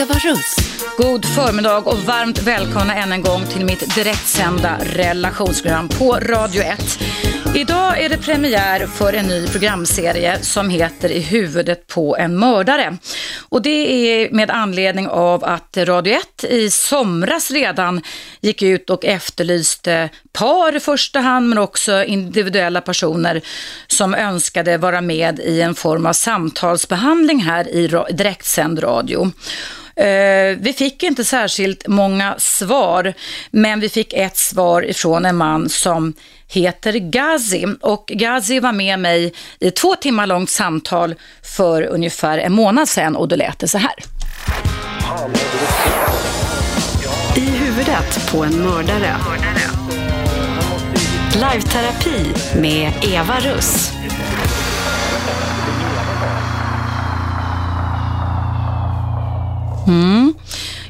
Eva Russ. God förmiddag och varmt välkomna än en gång till mitt direktsända relationsprogram på Radio 1. Idag är det premiär för en ny programserie som heter I huvudet på en mördare. Och det är med anledning av att Radio 1 i somras redan gick ut och efterlyste par i första hand men också individuella personer som önskade vara med i en form av samtalsbehandling här i direktsänd radio. Eh, vi fick inte särskilt många svar, men vi fick ett svar ifrån en man som heter Gazi. Och Gazi var med mig i ett två timmar långt samtal för ungefär en månad sedan och då lät det så här. I huvudet på en mördare. Live-terapi med Eva Russ. Mm.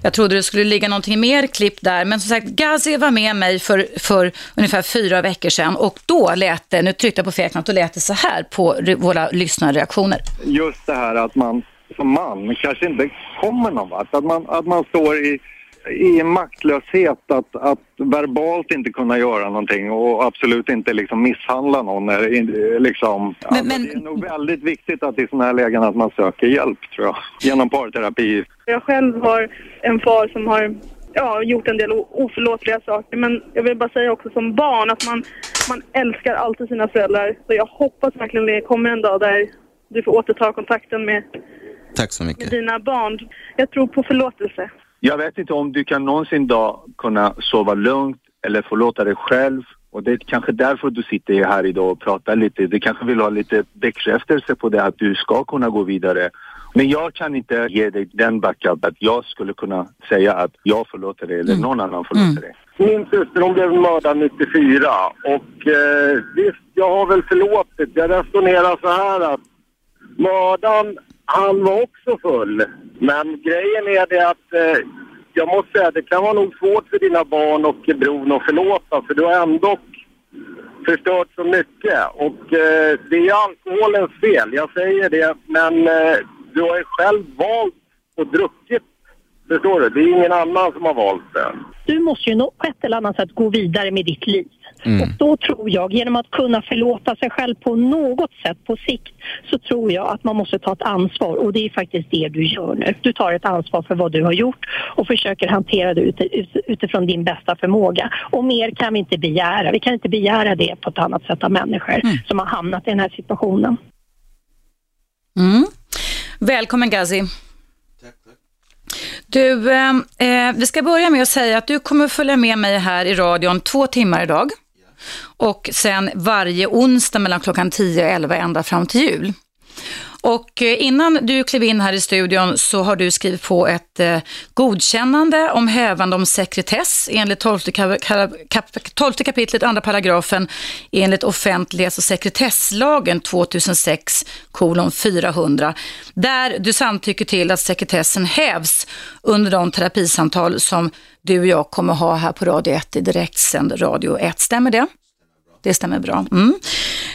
Jag trodde det skulle ligga någonting mer klipp där, men som sagt, Gazi var med mig för, för ungefär fyra veckor sedan och då lät det, nu tryckte jag på fel knapp, då lät det så här på våra lyssnarreaktioner. Just det här att man som man kanske inte kommer någon vart, att man, att man står i i en maktlöshet att, att verbalt inte kunna göra någonting och absolut inte liksom misshandla någon. Liksom, men, alltså, men... Det är nog väldigt viktigt att i sådana här lägen att man söker hjälp tror jag, genom parterapi. Jag själv har en far som har ja, gjort en del oförlåtliga saker men jag vill bara säga också som barn att man, man älskar alltid sina föräldrar. Så jag hoppas verkligen det kommer en dag där du får återta kontakten med, Tack så mycket. med dina barn. Jag tror på förlåtelse. Jag vet inte om du kan någonsin då kunna sova lugnt eller förlåta dig själv. Och det är kanske därför du sitter här idag och pratar lite. Du kanske vill ha lite bekräftelse på det att du ska kunna gå vidare. Men jag kan inte ge dig den backup att jag skulle kunna säga att jag förlåter dig eller mm. någon annan förlåter mm. dig. Min syster hon blev mördad 94 och eh, visst, jag har väl förlåtit. Jag resonerar så här att mördaren, han var också full. Men grejen är det att eh, jag måste säga det kan vara nog svårt för dina barn och bron att förlåta för du har ändå förstört så mycket. Och eh, det är alkoholens fel, jag säger det. Men eh, du har ju själv valt och druckit. Förstår du? Det är ingen annan som har valt det. Du måste ju på ett eller annat sätt gå vidare med ditt liv. Mm. Och då tror jag, genom att kunna förlåta sig själv på något sätt på sikt, så tror jag att man måste ta ett ansvar och det är faktiskt det du gör nu. Du tar ett ansvar för vad du har gjort och försöker hantera det utifrån din bästa förmåga. Och mer kan vi inte begära. Vi kan inte begära det på ett annat sätt av människor mm. som har hamnat i den här situationen. Mm. Välkommen Gazi. Du, eh, eh, vi ska börja med att säga att du kommer följa med mig här i radion två timmar idag. Och sen varje onsdag mellan klockan 10 och 11 ända fram till jul. Och eh, innan du klev in här i studion så har du skrivit på ett eh, godkännande om hävande om sekretess enligt 12, kap 12 kapitlet, andra paragrafen enligt offentlighets och sekretesslagen 2006 kolon 400. Där du samtycker till att sekretessen hävs under de terapisamtal som du och jag kommer ha här på Radio 1 i direktsänd Radio 1. Stämmer det? Det stämmer bra. Mm.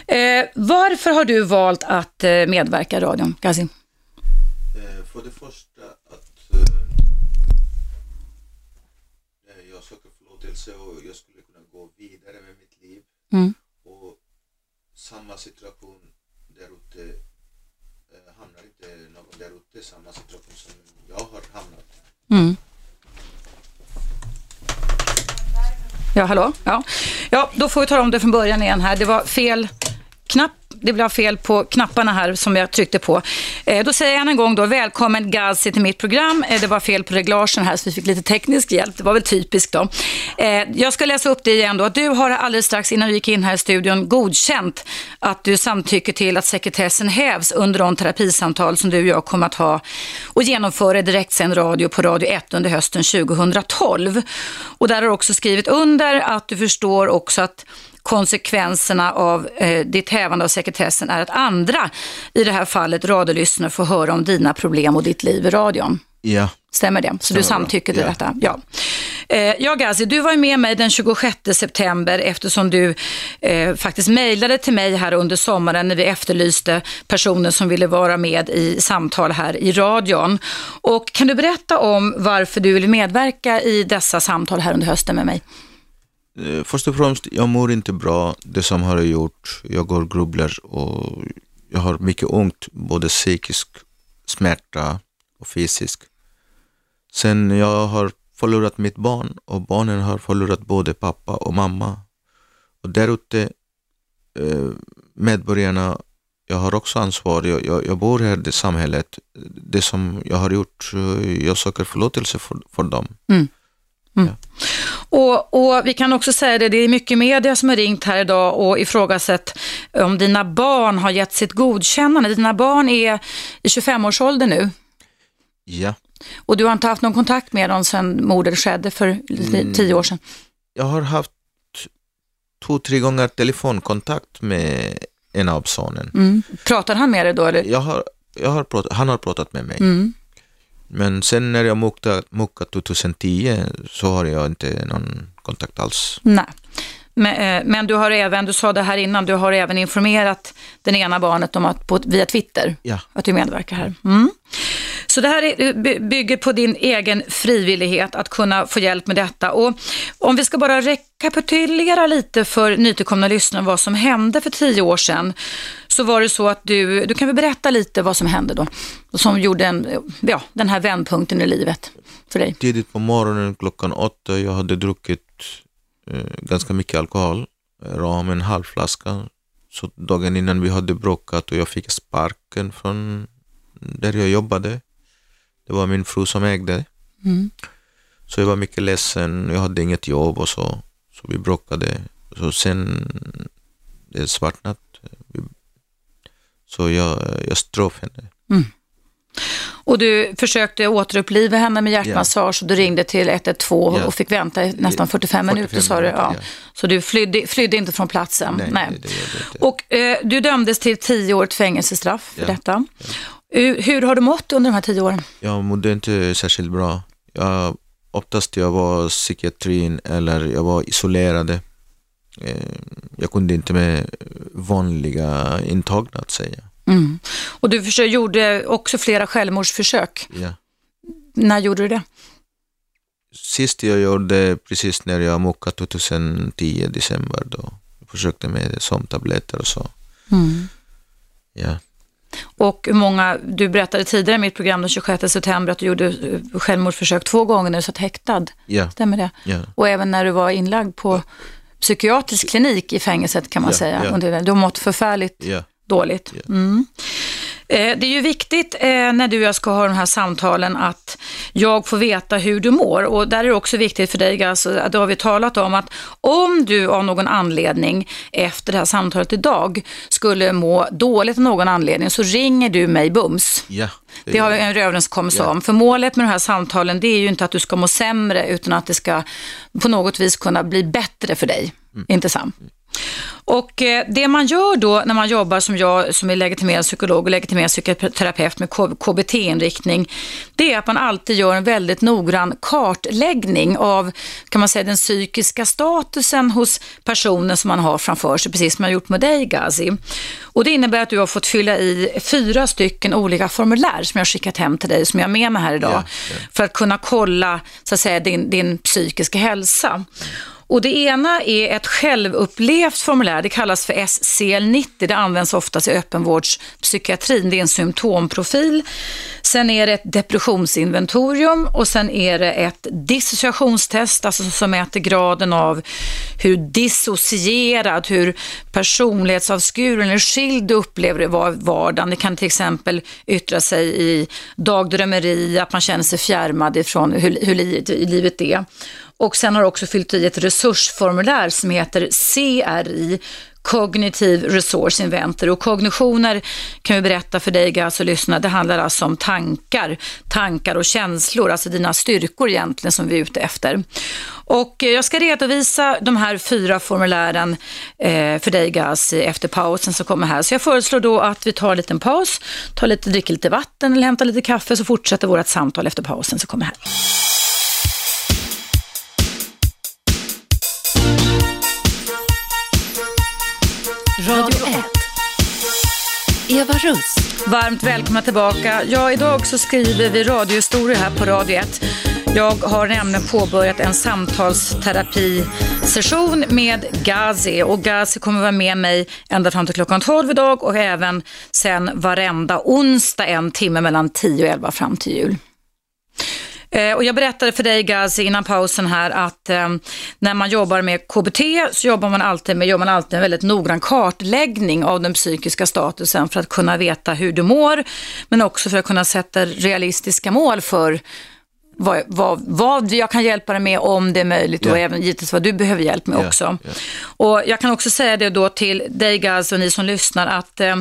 Eh, varför har du valt att eh, medverka i radion, Gazi? Eh, för det första att eh, eh, jag söker förlåtelse och jag skulle kunna gå vidare med mitt liv. Mm. Och samma situation där ute eh, hamnar inte någon där ute samma situation som jag har hamnat. Mm. Ja, hallå? Ja. ja, då får vi ta om det från början igen här. Det var fel det blev fel på knapparna här som jag tryckte på. Eh, då säger jag än en gång då, välkommen Gazi till mitt program. Eh, det var fel på reglagen här så vi fick lite teknisk hjälp. Det var väl typiskt då. Eh, jag ska läsa upp det igen då. Du har alldeles strax innan du gick in här i studion godkänt att du samtycker till att sekretessen hävs under de terapisamtal som du och jag kommer att ha och genomföra i direktsänd radio på Radio 1 under hösten 2012. Och där har du också skrivit under att du förstår också att konsekvenserna av eh, ditt hävande av sekretessen är att andra, i det här fallet radiolyssnare, får höra om dina problem och ditt liv i radion. Ja. Stämmer det? Så Stämmer du samtycker till bra. detta? Ja. Eh, ja, Gazi, du var ju med mig den 26 september eftersom du eh, faktiskt mejlade till mig här under sommaren när vi efterlyste personer som ville vara med i samtal här i radion. Och kan du berätta om varför du ville medverka i dessa samtal här under hösten med mig? Eh, först och främst, jag mår inte bra. Det som har jag gjort, jag går och grubblar och jag har mycket ont, både psykisk smärta och fysisk. Sen jag har förlorat mitt barn och barnen har förlorat både pappa och mamma. Och där ute, eh, medborgarna, jag har också ansvar. Jag, jag, jag bor här i samhället. Det som jag har gjort, eh, jag söker förlåtelse för, för dem. Mm. Och, och vi kan också säga det, det är mycket media som har ringt här idag och ifrågasatt om dina barn har gett sitt godkännande. Dina barn är i 25-årsåldern nu Ja. och du har inte haft någon kontakt med dem sedan mordet skedde för Mm. tio år sedan. Jag har haft två, tre gånger telefonkontakt med en av sonen. Mm. Pratar han med dig då eller? Jag har, jag har pratat, han har pratat med mig. Mm. Men sen när jag muckade, muckade 2010 så har jag inte någon kontakt alls. Nej. Men, eh, men du har även, du sa det här innan, du har även informerat den ena barnet om att på, via Twitter Ja. att du medverkar här. Mm. Så det här är, by- bygger på din egen frivillighet att kunna få hjälp med detta. Och om vi ska bara rekapitulera lite för nytillkomna lyssnare vad som hände för tio år sedan, så var det så att du, du kan väl berätta lite vad som hände då, som gjorde en, ja, den här vändpunkten i livet för dig. Tidigt på morgonen klockan åtta, jag hade druckit eh, ganska mycket alkohol, eh, ram en halv flaska. Så dagen innan vi hade bråkat och jag fick sparken från där jag jobbade. Det var min fru som ägde. Mm. Så jag var mycket ledsen, jag hade inget jobb och så. Så vi bråkade. Så sen, det svartnat. Så jag, jag ströp henne. Och du försökte återuppliva henne med hjärtmassage och du ringde till 112 Ja. och fick vänta i nästan 45 minuter 45 sa du. Ja. minuter, ja. Så du flydde, flydde inte från platsen? Nej, det- det inte. Och eh, du dömdes till 10 års fängelsestraff för Ja. detta. Hur, hur har du mått under de här 10 åren? Jag mådde inte särskilt bra. Jag, oftast jag var psykiatrin eller jag var isolerad. Eh, Jag kunde inte med vanliga intagna att säga. Mm. Och du försö- gjorde också flera självmordsförsök. Ja. När gjorde du det? Sist jag gjorde precis när jag muckade 2010 december då. Jag försökte med sömntabletter och så. Ja. Och hur många, du berättade tidigare i mitt program den 26 september att du gjorde eh, självmordsförsök två gånger när du satt häktad. Ja. Stämmer det? Ja. Och även när du var inlagd på psykiatrisk klinik i fängelset kan man Ja, säga. det. Du har mått förfärligt Ja. dåligt. Mm. Eh, Det är ju viktigt eh, när du och jag ska ha de här samtalen att jag får veta hur du mår. Och där är det också viktigt för dig, att då har vi talat om att om du av någon anledning efter det här samtalet idag skulle må dåligt av någon anledning så ringer du mig bums. Ja. Det har vi en överenskommelse Ja. om. För målet med de här samtalen det är ju inte att du ska må sämre utan att det ska på något vis kunna bli bättre för dig. Mm. Inte sant? Och eh, det man gör då när man jobbar som jag som är legitimerad psykolog och legitimerad psykoterapeut med KBT-inriktning, det är att man alltid gör en väldigt noggrann kartläggning av, kan man säga, den psykiska statusen hos personen som man har framför sig, precis som jag har gjort med dig Gazi. Och det innebär att du har fått fylla i fyra stycken olika formulär som jag har skickat hem till dig, som jag har med mig här idag, Ja, ja. för att kunna kolla så att säga, din, din psykiska hälsa. Och det ena är ett självupplevt formulär, det kallas för SCL90, det används oftast i öppenvårdspsykiatrin, det är en symptomprofil. Sen är det ett depressionsinventorium och sen är det ett dissociationstest, alltså som mäter graden av hur dissocierad, hur personlighetsavskuren eller skild du upplever det var vardagen. Det kan till exempel yttra sig i dagdrömmeri, att man känner sig fjärmad ifrån hur, hur livet, livet är. Och sen har du också fyllt i ett resursformulär som heter CRI, Cognitive Resource Inventor. Och kognitioner kan vi berätta för dig Gaz och lyssna, det handlar alltså om tankar, tankar och känslor, alltså dina styrkor egentligen som vi är ute efter. Och eh, jag ska redovisa de här fyra formulären eh, för dig Gaz efter pausen som kommer här. Så jag föreslår då att vi tar en liten paus, tar lite, dricker lite vatten eller hämtar lite kaffe så fortsätter vårt samtal efter pausen som kommer här. Radio 1. Eva Russ. Varmt välkomna tillbaka. Ja, idag så skriver vi radiohistorier här på Radio 1. Jag har nämligen påbörjat en samtalsterapisession med Gazi och Gazi kommer vara med mig ända fram till klockan 12 idag och även sen varenda onsdag en timme mellan 10 och 11 fram till jul. Eh, och jag berättade för dig Gazi innan pausen här att eh, när man jobbar med KBT så jobbar man alltid med gör man alltid en väldigt noggrann kartläggning av den psykiska statusen för att kunna veta hur du mår men också för att kunna sätta realistiska mål för vad, vad, vad jag kan hjälpa dig med om det är möjligt och även givetvis vad du behöver hjälp med också. Yeah. Och Jag kan också säga det då till dig Gaz och ni som lyssnar att eh,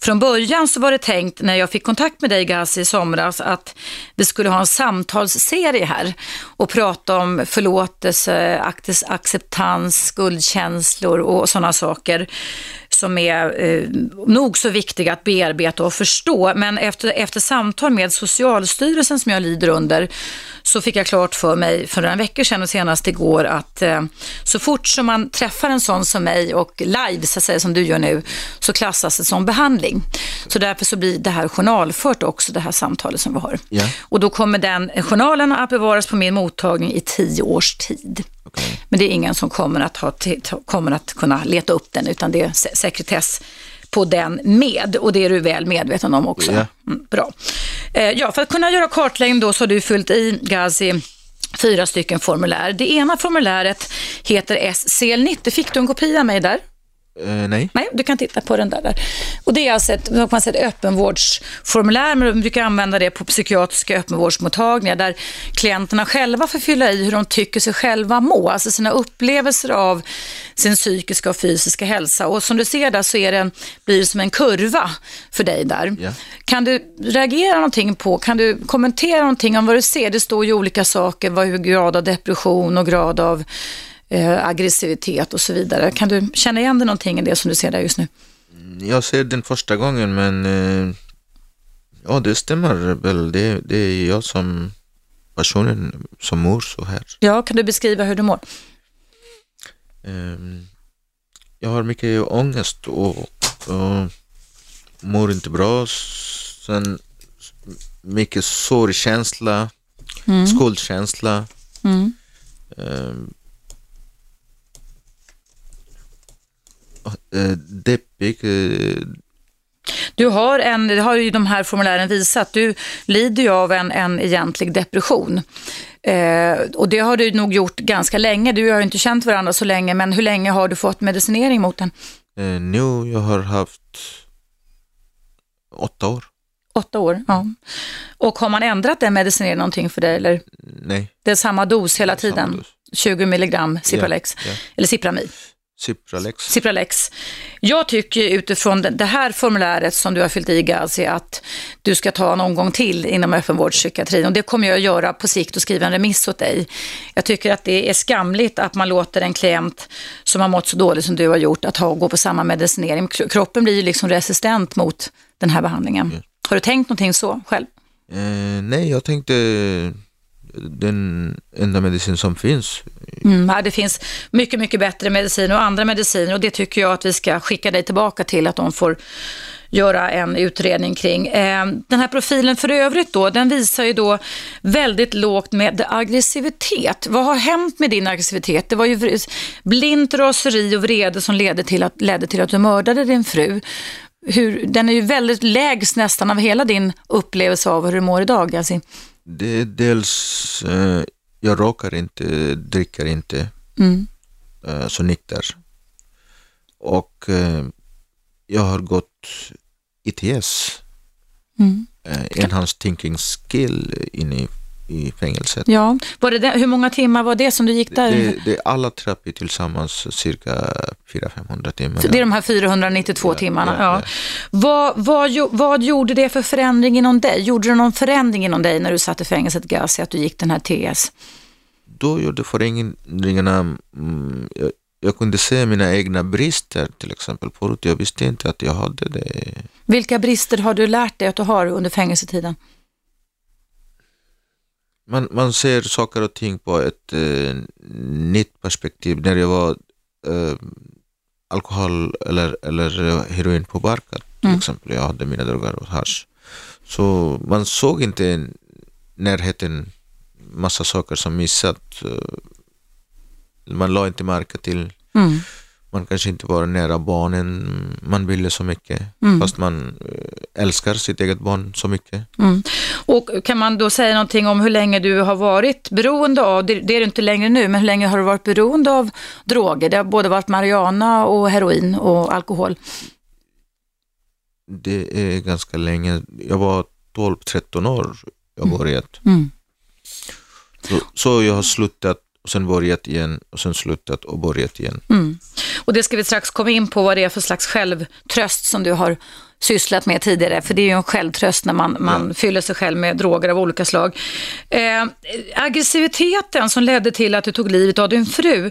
från början så var det tänkt när jag fick kontakt med dig Gaz i somras att vi skulle ha en samtalsserie här och prata om förlåtelse, acceptans, skuldkänslor och sådana saker som är eh, nog så viktiga att bearbeta och förstå. Men efter, efter samtal med Socialstyrelsen som jag lider under så fick jag klart för mig för några veckor sedan och senast igår att eh, så fort som man träffar en sån som mig och live, så att säga, som du gör nu, så klassas det som behandling. Så därför så blir det här journalfört också, det här samtalet som vi har. Ja. Och då kommer den journalen att bevaras på min mottagning i tio års tid. Okay. Men det är ingen som kommer att, ha, kommer att kunna leta upp den, utan det är sekretess på den med och det är du väl medveten om också. Ja. Mm, bra. Eh, ja, för att kunna göra kartläggning då så har du fyllt i Gazi fyra stycken formulär. Det ena formuläret heter SCL90. Fick du en kopia av mig där? Uh, nej. Nej, du kan titta på den där. Och det är alltså ett, man säga, ett öppenvårdsformulär, men de brukar använda det på psykiatriska öppenvårdsmottagningar där klienterna själva får fylla i hur de tycker sig själva må, alltså sina upplevelser av sin psykiska och fysiska hälsa. Och som du ser där så är det, blir det som en kurva för dig där. Yeah. Kan du reagera någonting på, kan du kommentera någonting om vad du ser? Det står ju olika saker, vad hur grad av depression och grad av eh, aggressivitet och så vidare. Kan du känna igen dig någonting i det som du ser där just nu? Jag ser den första gången men eh, ja det stämmer väl. Det, det är jag som personen som mår så här. Ja, kan du beskriva hur du mår? Eh, jag har mycket ångest och, och mår inte bra. Sen mycket sorgkänsla, mm. skuldkänsla. Mm. Eh, deppig. Eh. Du har en, det har ju de här formulären visat, du lider ju av en, en egentlig depression. Eh, och det har du nog gjort ganska länge. Du har ju inte känt varandra så länge, men hur länge har du fått medicinering mot den? Eh, nu jag har haft åtta år. Åtta år, ja. Och har man ändrat den medicineringen någonting för dig? Eller? Nej. Det är samma dos hela tiden? Dos. 20 milligram Cipralex, ja, ja. eller Cipramid? Cipralex. Cipralex. Jag tycker utifrån det här formuläret som du har fyllt i Gazi att du ska ta en omgång till inom öppenvårdspsykiatrin och det kommer jag att göra på sikt och skriva en remiss åt dig. Jag tycker att det är skamligt att man låter en klient som har mått så dåligt som du har gjort att ha, gå på samma medicinering. Kroppen blir ju liksom resistent mot den här behandlingen. Mm. Har du tänkt någonting så själv? Eh, nej, jag tänkte den enda medicin som finns. Mm, det finns mycket, mycket bättre medicin och andra mediciner och det tycker jag att vi ska skicka dig tillbaka till att de får göra en utredning kring. Eh, den här profilen för övrigt då, den visar ju då väldigt lågt med aggressivitet. Vad har hänt med din aggressivitet? Det var ju blint raseri och vrede som ledde till att, ledde till att du mördade din fru. Hur, den är ju väldigt lägst nästan av hela din upplevelse av hur du mår idag, Yasin. Det är dels, eh, jag råkar inte, dricker inte mm. eh, så nykter. Och eh, jag har gått ITS, mm. eh, Enhanced Thinking Skill, in i i fängelset. Ja, var det det, hur många timmar var det som du gick där? Det, det är alla terapi tillsammans cirka 400-500 timmar. Det är de här 492 Ja, timmarna. ja, Ja. Vad, vad, vad gjorde det för förändring inom dig? Gjorde det någon förändring inom dig när du satt i fängelset Gazi, att du gick den här TS? Då gjorde förändringarna, mm, jag, jag kunde se mina egna brister till exempel. Förut jag visste inte att jag hade det. Vilka brister har du lärt dig att du har under fängelsetiden? Man, man ser saker och ting på ett eh, nytt perspektiv. När jag var eh, alkohol eller, eller eh, heroinpåverkad till Mm. exempel, jag hade mina droger och hasch. Så man såg inte närheten, massa saker som missat. Eh, Man la inte märke till, Mm. Man kanske inte var nära barnen man ville så mycket. Mm. Fast man eh, älskar sitt eget barn så mycket. Mm. Och kan man då säga någonting om hur länge du har varit beroende av, det, det är du inte längre nu, men hur länge har du varit beroende av droger? Det har både varit marijuana och heroin och alkohol. Det är ganska länge. Jag var 12-13 år jag börjat. Mm. Så, så jag har slutat och sen börjat igen och sen slutat och börjat igen. Mm. Och det ska vi strax komma in på vad det är för slags självtröst som du har sysslat med tidigare, för det är ju en självtröst när man, man fyller sig själv med droger av olika slag. Eh, aggressiviteten som ledde till att du tog livet av din fru,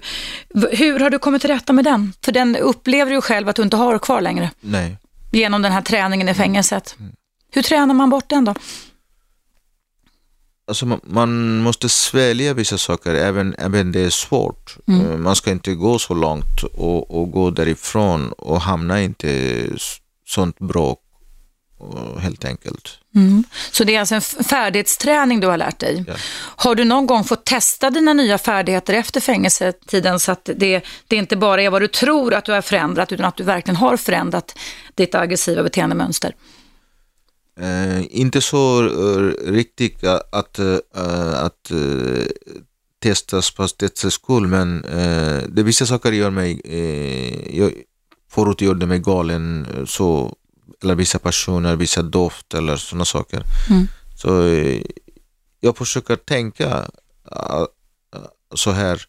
hur har du kommit till rätta med den? För den upplever du själv att du inte har kvar längre, Nej. genom den här träningen i fängelset. Hur tränar man bort den då? Alltså man, man måste svälja vissa saker även, även det är svårt. Eh, Man ska inte gå så långt och, och gå därifrån och hamna inte i sånt bråk och helt enkelt. Mm. Så det är alltså en färdighetsträning du har lärt dig. Ja. Har du någon gång fått testa dina nya färdigheter efter fängelsetiden så att det, det inte bara är vad du tror att du har förändrat utan att du verkligen har förändrat ditt aggressiva beteendemönster? Eh, inte så eh, riktigt att, eh, att eh, testas på dess skull, men eh, det vissa saker gör mig, eh, jag, förut gjorde mig galen, eh, så, eller vissa personer, vissa doft eller sådana saker. Mm. Så eh, jag försöker tänka eh, så här,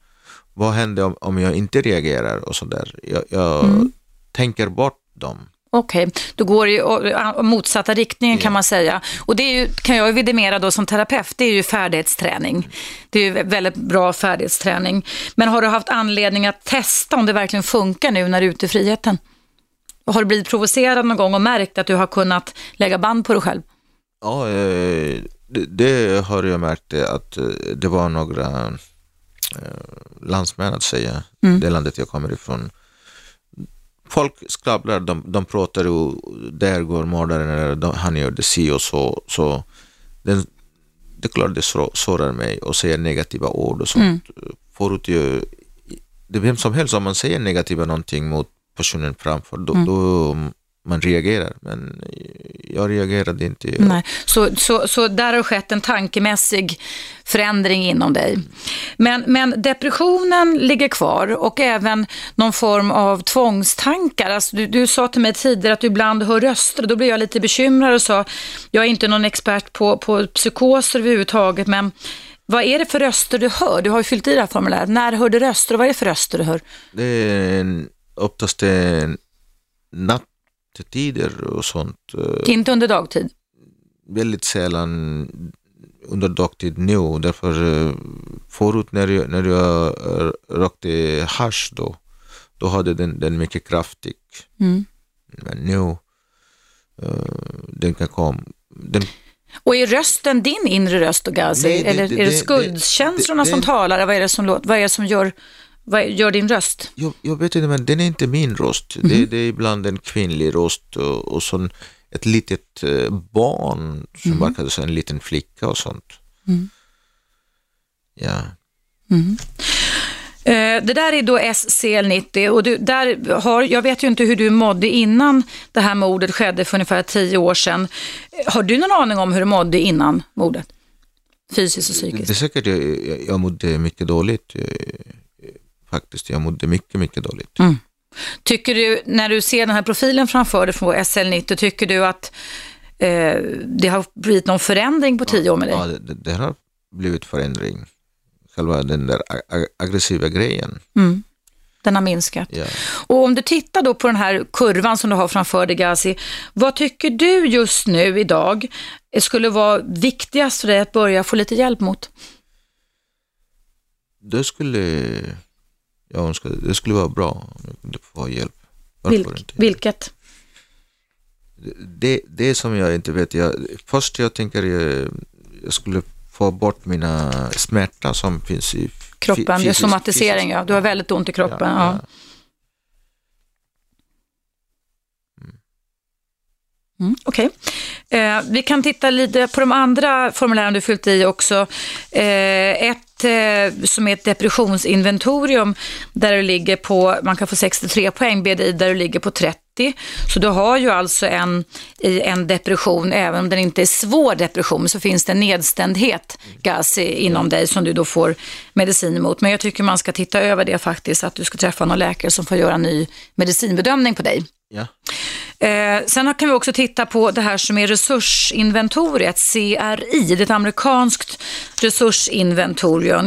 vad händer om, om jag inte reagerar och sådär. Jag, jag Mm. tänker bort dem. Okej, då går det å- motsatta riktningen kan Ja. man säga. Och det ju, kan jag vidimera då som terapeut, det är ju färdighetsträning. Det är ju väldigt bra färdighetsträning. Men har du haft anledning att testa om det verkligen funkar nu när du är ute i friheten? Har du blivit provocerad någon gång och märkt att du har kunnat lägga band på dig själv? Ja, eh, det, har jag märkt eh, att eh, det var några landsmän att säga, Mm. det landet jag kommer ifrån. Folk skravlar, de, de pratar ju, där går mördaren, eller de, han gör det si och så. så den, det är klart det sår- sårar mig och säger negativa ord och sånt. Förut ju, det är vem som helst, om man säger negativa någonting mot personen framför, då, då man reagerar. Men jag reagerade inte. Nej. Så, så, så där har skett en tankemässig förändring inom dig. Men, men depressionen ligger kvar och även någon form av tvångstankar. Alltså du, du sa till mig tidigare att du ibland hör röster då blev jag lite bekymrad och sa, jag är inte någon expert på, på psykoser överhuvudtaget, men vad är det för röster du hör? Du har ju fyllt i det här formuläret. När hör du röster och vad är det för röster du hör? Det är en- oftast en natttider och sånt. eh, Inte under dagtid. Väldigt sällan under dagtid nu. Därför eh, förut när jag, när jag eh, rökte hasch då, då hade den, den mycket kraftig. Mm. Men nu, den kan komma. Den, Och är rösten din inre röst och det- Eller det- är det skuldkänslorna det- som det- talar? Vad är det som, låter, vad är det som gör, vad gör din röst? jag, jag vet inte, men den är inte min röst. Det, det är ibland en kvinnlig röst och, och sån, ett litet eh, barn som verkar som en liten flicka och sånt. Ja. Eh, Det där är då SCL90 och du, där har, jag vet ju inte hur du mådde innan det här mordet skedde för ungefär tio år sedan. Har du någon aning om hur du mådde innan mordet? Fysiskt och Det, det är psykiskt? säkert, jag, jag mådde mycket dåligt. Faktiskt, jag mådde mycket, mycket dåligt. Tycker du, när du ser den här profilen framför dig från SL90, tycker du att eh, det har blivit någon förändring på tio år med dig? Ja, det, det, det har blivit förändring. Själva den där ag- aggressiva grejen. Mm. Den har minskat. Ja. Och om du tittar då på den här kurvan som du har framför dig, Gazi, vad tycker du just nu idag skulle vara viktigast för dig att börja få lite hjälp mot? Det skulle jag önska, det skulle vara bra om jag kunde få hjälp. Vilk, inte? vilket? Det, det som jag inte vet, jag, först jag tänker jag, jag skulle få bort mina smärta som finns i Kroppen, det är fysiskt- somatisering, fysiskt. ja. Du har väldigt ont i kroppen. Ja, Mm, Okej. Eh, vi kan titta lite på de andra formulären du fyllt i också. Eh, ett eh, Eh, som är ett depressionsinventorium där du ligger på, man kan få 63 poäng BDI där du ligger på 30. Så du har ju alltså en, i en depression, även om den inte är svår depression, så finns det en nedstämdhet gas inom dig som du då får medicin emot. Men jag tycker man ska titta över det faktiskt, att du ska träffa någon läkare som får göra en ny medicinbedömning på dig. Ja. Eh, sen kan vi också titta på det här som är resursinventoriet, CRI. Det är ett amerikanskt resursinventorium.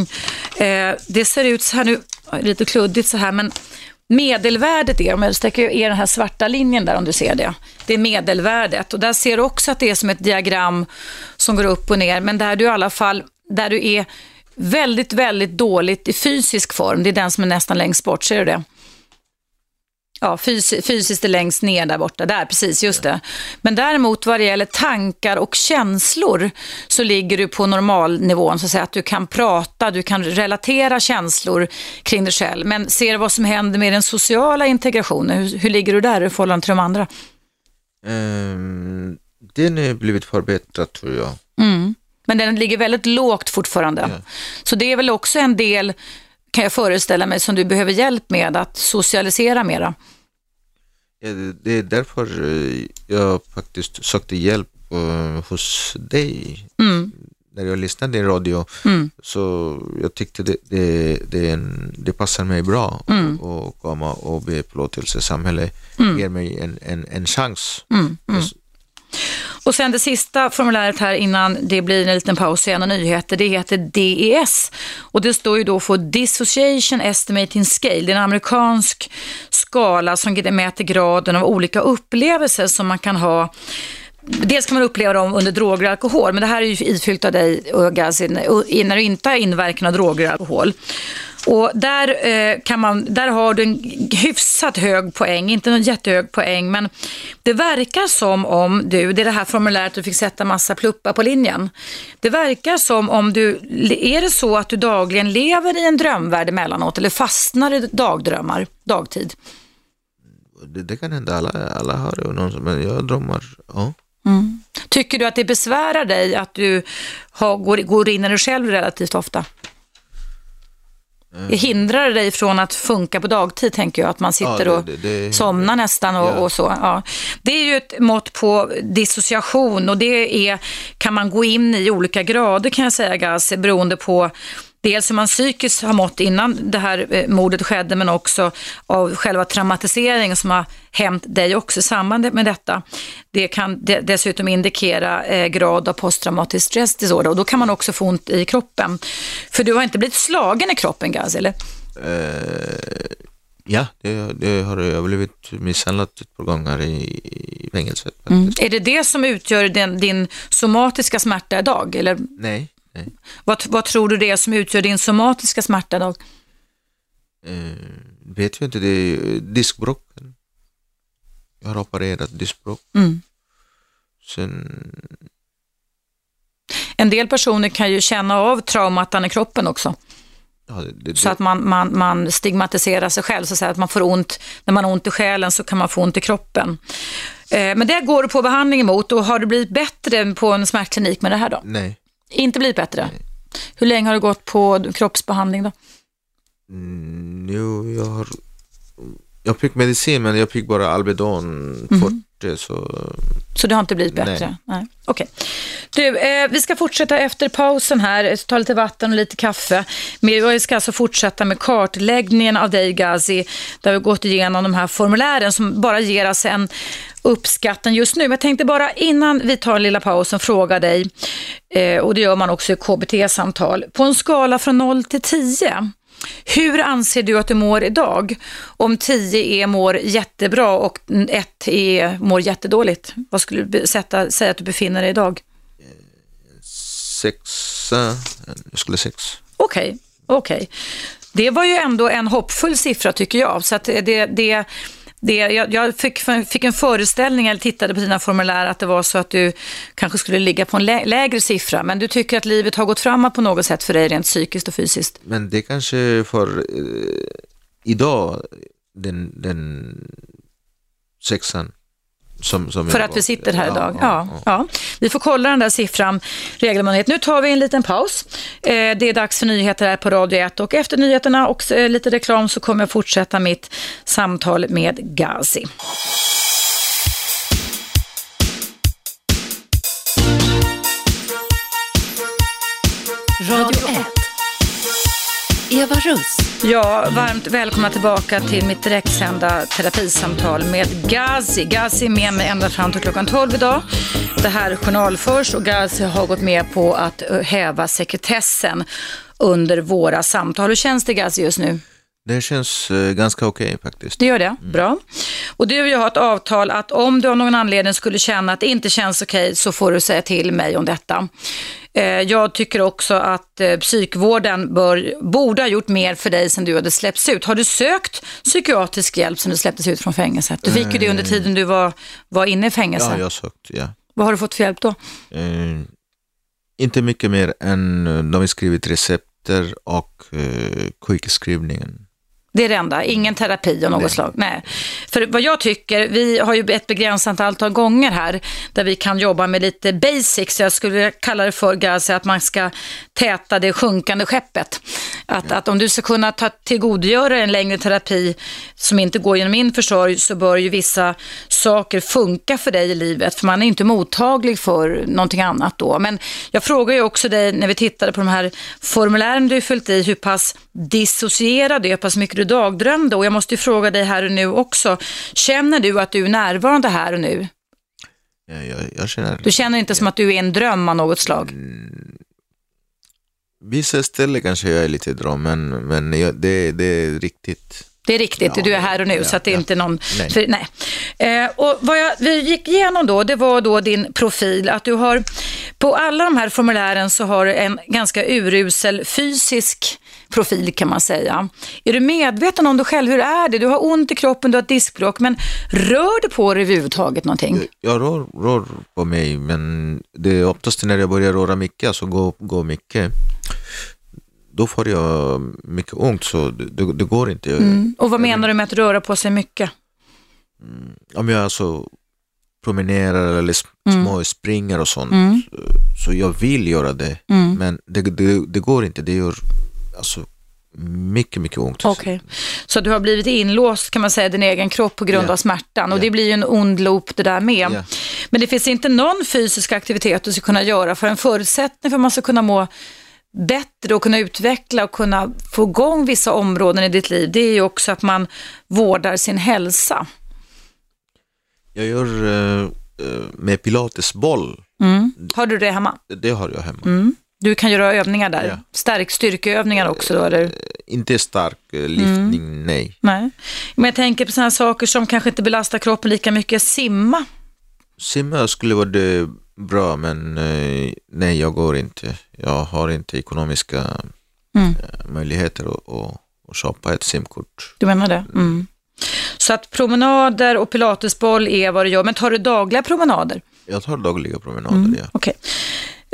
Eh, det ser ut så här nu, lite kluddigt så här, men medelvärdet är, om jag sträcker er den här svarta linjen där om du ser det, det är medelvärdet. Och där ser du också att det är som ett diagram som går upp och ner, men där du i alla fall, där du är väldigt, väldigt dåligt i fysisk form, det är den som är nästan längst bort, ser du det? Ja, fys fysiskt längst ner där borta. Där, precis, just det. Men däremot vad det gäller tankar och känslor så ligger du på normalnivån, så att säga att du kan prata, du kan relatera känslor kring dig själv. Men ser vad som händer med den sociala integrationen, hur, hur ligger du där i förhållande till de andra? Ehm, den har blivit förbättrad tror jag. Mm. Men den ligger väldigt lågt fortfarande. Ja. Så det är väl också en del, kan jag föreställa mig, som du behöver hjälp med att socialisera mera. Ja, det- är därför eh, jag faktiskt sökte hjälp eh, hos dig. Mm. När jag lyssnade i radio Mm. så jag tyckte det, det, det, det passar mig bra Mm. att komma och be förlåtelse. Samhället ger mig en, en, en chans. Mm, mm. Och sen det sista formuläret här innan det blir en liten paus igen och nyheter, det heter DES. Och det står ju då för Dissociation Estimating Scale. Det är en amerikansk skala som mäter graden av olika upplevelser som man kan ha Dels kan man uppleva dem under droger och alkohol, men det här är ju ifyllt av dig, Gazi, när du inte har inverkan av droger och alkohol. Och där, eh, kan man, där har du en hyfsat hög poäng, inte någon jättehög poäng, men det verkar som om du, det är det här formuläret du fick sätta massa pluppar på linjen. Det verkar som om du, är det så att du dagligen lever i en drömvärld emellanåt eller fastnar i dagdrömmar, dagtid? Det, det kan hända, alla, alla har någon, som- men jag drömmar. Ja. Tycker du att det besvärar dig att du har, går, går in i dig själv relativt ofta? Det hindrar dig från att funka på dagtid, tänker jag. Att man sitter Ja, och det- det- det- somnar nästan och, Ja. och så. Ja. Det är ju ett mått på dissociation och det är, kan man gå in i olika grader kan jag säga, Gas, beroende på dels hur man psykiskt har mått innan det här eh, mordet skedde, men också av själva traumatiseringen som har hänt dig också i samband med detta. Det kan de- dessutom indikera eh, grad av posttraumatisk stressdisorder och då kan man också få ont i kroppen. För du har inte blivit slagen i kroppen, Gaz, eller? Eh, ja, det, det har jag blivit misshandlad ett par gånger i, i fängelset. faktiskt. Är det det som utgör den, din somatiska smärta idag? Eller Nej, nej. vad, vad tror du det är som utgör din somatiska smärta idag? Eh, vet jag inte, det är ju diskbråcken. Jag har opererat diskbråck. Mm. Sen, En del personer kan ju känna av traumatan i kroppen också. ja, det, det, Så att man, man, man stigmatiserar sig själv, så att, säga, att man får ont, när man har ont i själen så kan man få ont i kroppen. Eh, men det går du på behandling emot och har du blivit bättre på en smärtklinik med det här då? nej. Inte blivit bättre? Hur länge har du gått på kroppsbehandling då? Mm, jo, jag har... Jag fick medicin men jag fick bara Alvedon det så... Så det har inte blivit bättre? Nej. Okej. Du, eh, vi ska fortsätta efter pausen här, ta lite vatten och lite kaffe. Men vi ska alltså fortsätta med kartläggningen av dig Gazi, där vi gått igenom de här formulären som bara ger oss en uppskattning just nu. Men jag tänkte bara innan vi tar en lilla pausen fråga dig, eh, och det gör man också i KBT-samtal, på en skala från 0 till 10, hur anser du att du mår idag? Om 10 är mår jättebra och 1 är mår jättedåligt. Vad skulle du sätta, säga att du befinner dig idag? Sexa, jag skulle sex. Okej, okej. Det var ju ändå en hoppfull siffra tycker jag. Så att det, det, det, jag, jag fick, fick en föreställning, eller tittade på dina formulär, att det var så att du kanske skulle ligga på en lä, lägre siffra. Men du tycker att livet har gått framåt på något sätt för dig rent psykiskt och fysiskt? Men det kanske för eh, idag, den, den sexan som, som För att vi sitter här idag. ja, Ja, ja. Vi får kolla den där siffran regelbundet. Nu tar vi en liten paus. Eh, Det är dags för nyheter här på Radio 1 och efter nyheterna och eh, lite reklam så kommer jag fortsätta mitt samtal med Gazi. Radio 1. Eva Russ. Ja, varmt välkomna tillbaka till mitt direktsända terapisamtal med Gazi. Gazi är med mig ända fram till klockan 12 idag. Det här journalförs och Gazi har gått med på att eh, häva sekretessen under våra samtal. Hur känns det Gazi just nu? Det känns eh, ganska okej faktiskt. Det gör det? Bra. Och du och jag har ett avtal att om du av någon anledning skulle känna att det inte känns okej så får du säga till mig om detta. Eh, Jag tycker också att eh, psykvården bör, borde ha gjort mer för dig sen du hade släppts ut. Har du sökt psykiatrisk hjälp sen du släpptes ut från fängelset? Du fick ju det under tiden du var, var inne i fängelse. Ja, jag har sökt, ja. Vad har du fått för hjälp då? Eh, inte mycket mer än de har skrivit recepter och eh, quickskrivningen. Det är det enda, ingen terapi av något Nej. slag. Nej. För vad jag tycker, vi har ju ett begränsat antal gånger här där vi kan jobba med lite basics. Jag skulle kalla det för Gazi, att man ska täta det sjunkande skeppet. Att, att om du ska kunna ta tillgodogöra en längre terapi som inte går genom min försorg så bör ju vissa saker funka för dig i livet. För man är inte mottaglig för någonting annat då. Men jag frågar ju också dig när vi tittade på de här formulären du fyllt i hur pass dissocierad du är, hur pass mycket du dagdrömde. Och jag måste ju fråga dig här och nu också. Känner du att du är närvarande här och nu? Ja, jag, jag känner... Du känner inte som att du är en dröm av något slag? Vissa ställen kanske jag är lite dröm, men, men jag, det, det är riktigt. Det är riktigt, Ja, du är här och nu ja, så att det är ja. inte någon... Nej. För, nej. Eh, och vad jag, vi gick igenom då, det var då din profil, att du har på alla de här formulären så har du en ganska urusel fysisk profil kan man säga. Är du medveten om dig själv? Hur är det? Du har ont i kroppen, du har ett diskbråck, men rör du på dig överhuvudtaget någonting? Jag rör, rör på mig, men det är oftast när jag börjar röra mycket, alltså gå, gå mycket, då får jag mycket ont, så det, det, går inte. Mm. Och vad menar du med att röra på sig mycket? Om jag alltså promenerar eller Mm. små springer och sånt, Mm. så, så jag vill göra det, Mm. men det, det, det går inte. Det gör alltså mycket, mycket ont. Okej, så du har blivit inlåst kan man säga i din egen kropp på grund Ja. av smärtan och Ja. det blir ju en ond loop det där med. Ja. Men det finns inte någon fysisk aktivitet du ska kunna göra för en förutsättning för att man ska kunna må bättre och kunna utveckla och kunna få igång vissa områden i ditt liv, det är ju också att man vårdar sin hälsa. Jag gör eh, eh, med pilatesboll, Mm. Har du det hemma? det har jag hemma. Mm. Du kan göra övningar där, Ja. stärk styrkeövningar också då, eller? Inte stark eh, lyftning, Mm. nej. Nej. Men jag tänker på sådana saker som kanske inte belastar kroppen lika mycket, simma. Simma skulle vara det bra, men eh, nej, jag går inte. Jag har inte ekonomiska Mm. eh, möjligheter att, att, köpa ett simkort. Du menar det? Mm. Så att promenader och pilatesboll är vad du gör, men tar du dagliga promenader? Jag tar dagliga promenader, Mm. ja. Okej.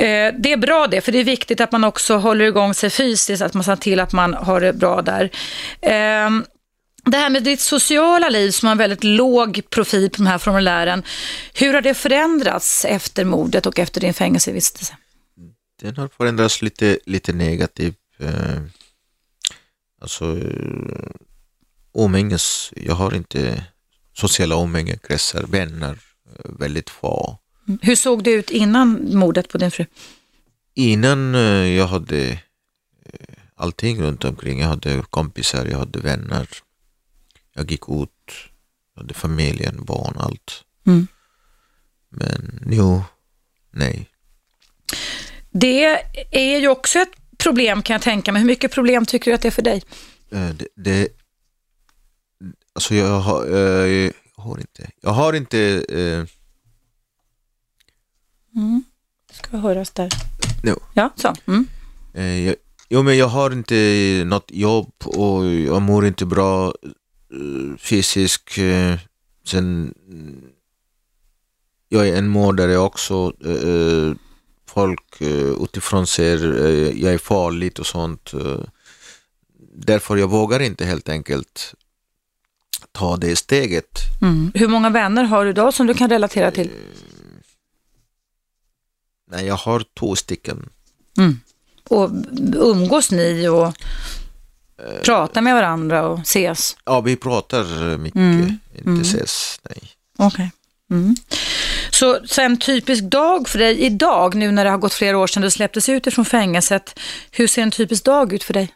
Eh, det är bra det, för det är viktigt att man också håller igång sig fysiskt, att man ser till att man har det bra där. Ehm, det här med ditt sociala liv som har en väldigt låg profil på de här formulären, hur har det förändrats efter mordet och efter din fängelsevistelse? Den har förändrats lite, lite negativt. Eh, alltså, eh, umgänges, jag har inte sociala umgängeskretsar, vänner. väldigt få. Hur såg det ut innan mordet på din fru? Innan eh, jag hade eh, allting runt omkring. Jag hade kompisar, jag hade vänner. Jag gick ut, jag hade familjen, barn, allt. Mm. Men nu, nej. Det är ju också ett problem kan jag tänka mig. Hur mycket problem tycker du att det är för dig? Eh, Det, det, alltså jag har, jag har inte, jag har inte, eh, Ska höras där. no. Ja, så. Mm. Eh, jag, jo, men jag har inte något jobb och jag mår inte bra eh, fysiskt. Eh, sen, mm, jag är en mördare också. Eh, folk utifrån ser eh, jag är farligt och sånt. Därför jag vågar inte helt enkelt ta det steget. Mm. Hur många vänner har du idag som du kan relatera till? Nej, jag har två stycken. Och umgås ni och pratar med varandra och ses? Ja, vi pratar mycket, Mm. inte ses. Nej. Okej. Mm. Så, så en typisk dag för dig idag, nu när det har gått flera år sedan du släpptes ut ifrån fängelset, hur ser en typisk dag ut för dig?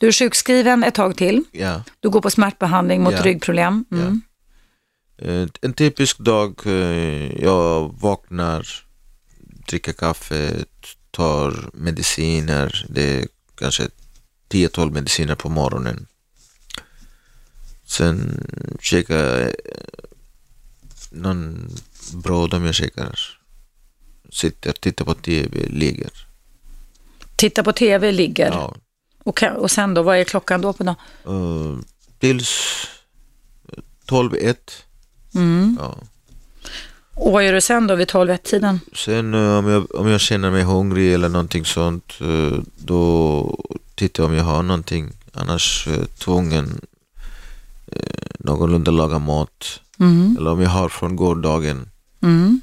Du är sjukskriven ett tag till, Ja. du går på smärtbehandling mot Ja. ryggproblem. Mm. Eh, En typisk dag, eh, jag vaknar, dricker kaffe, tar mediciner. Det är kanske 10-12 mediciner på morgonen. Sen käkar jag någon bröd om jag käkar. Sitter, tittar på TV, ligger. Titta på TV, ligger. Ja. Och, och sen då, vad är klockan då på dagen? Uh, tills 12-1. Mm. Ja. Och vad gör du sen då vid 12-1-tiden? Sen eh, om jag, om jag känner mig hungrig eller någonting sånt, eh, då tittar jag om jag har någonting. Annars eh, tvungen någorlunda laga mat. Mm. Eller om jag har från gårdagen, Mm.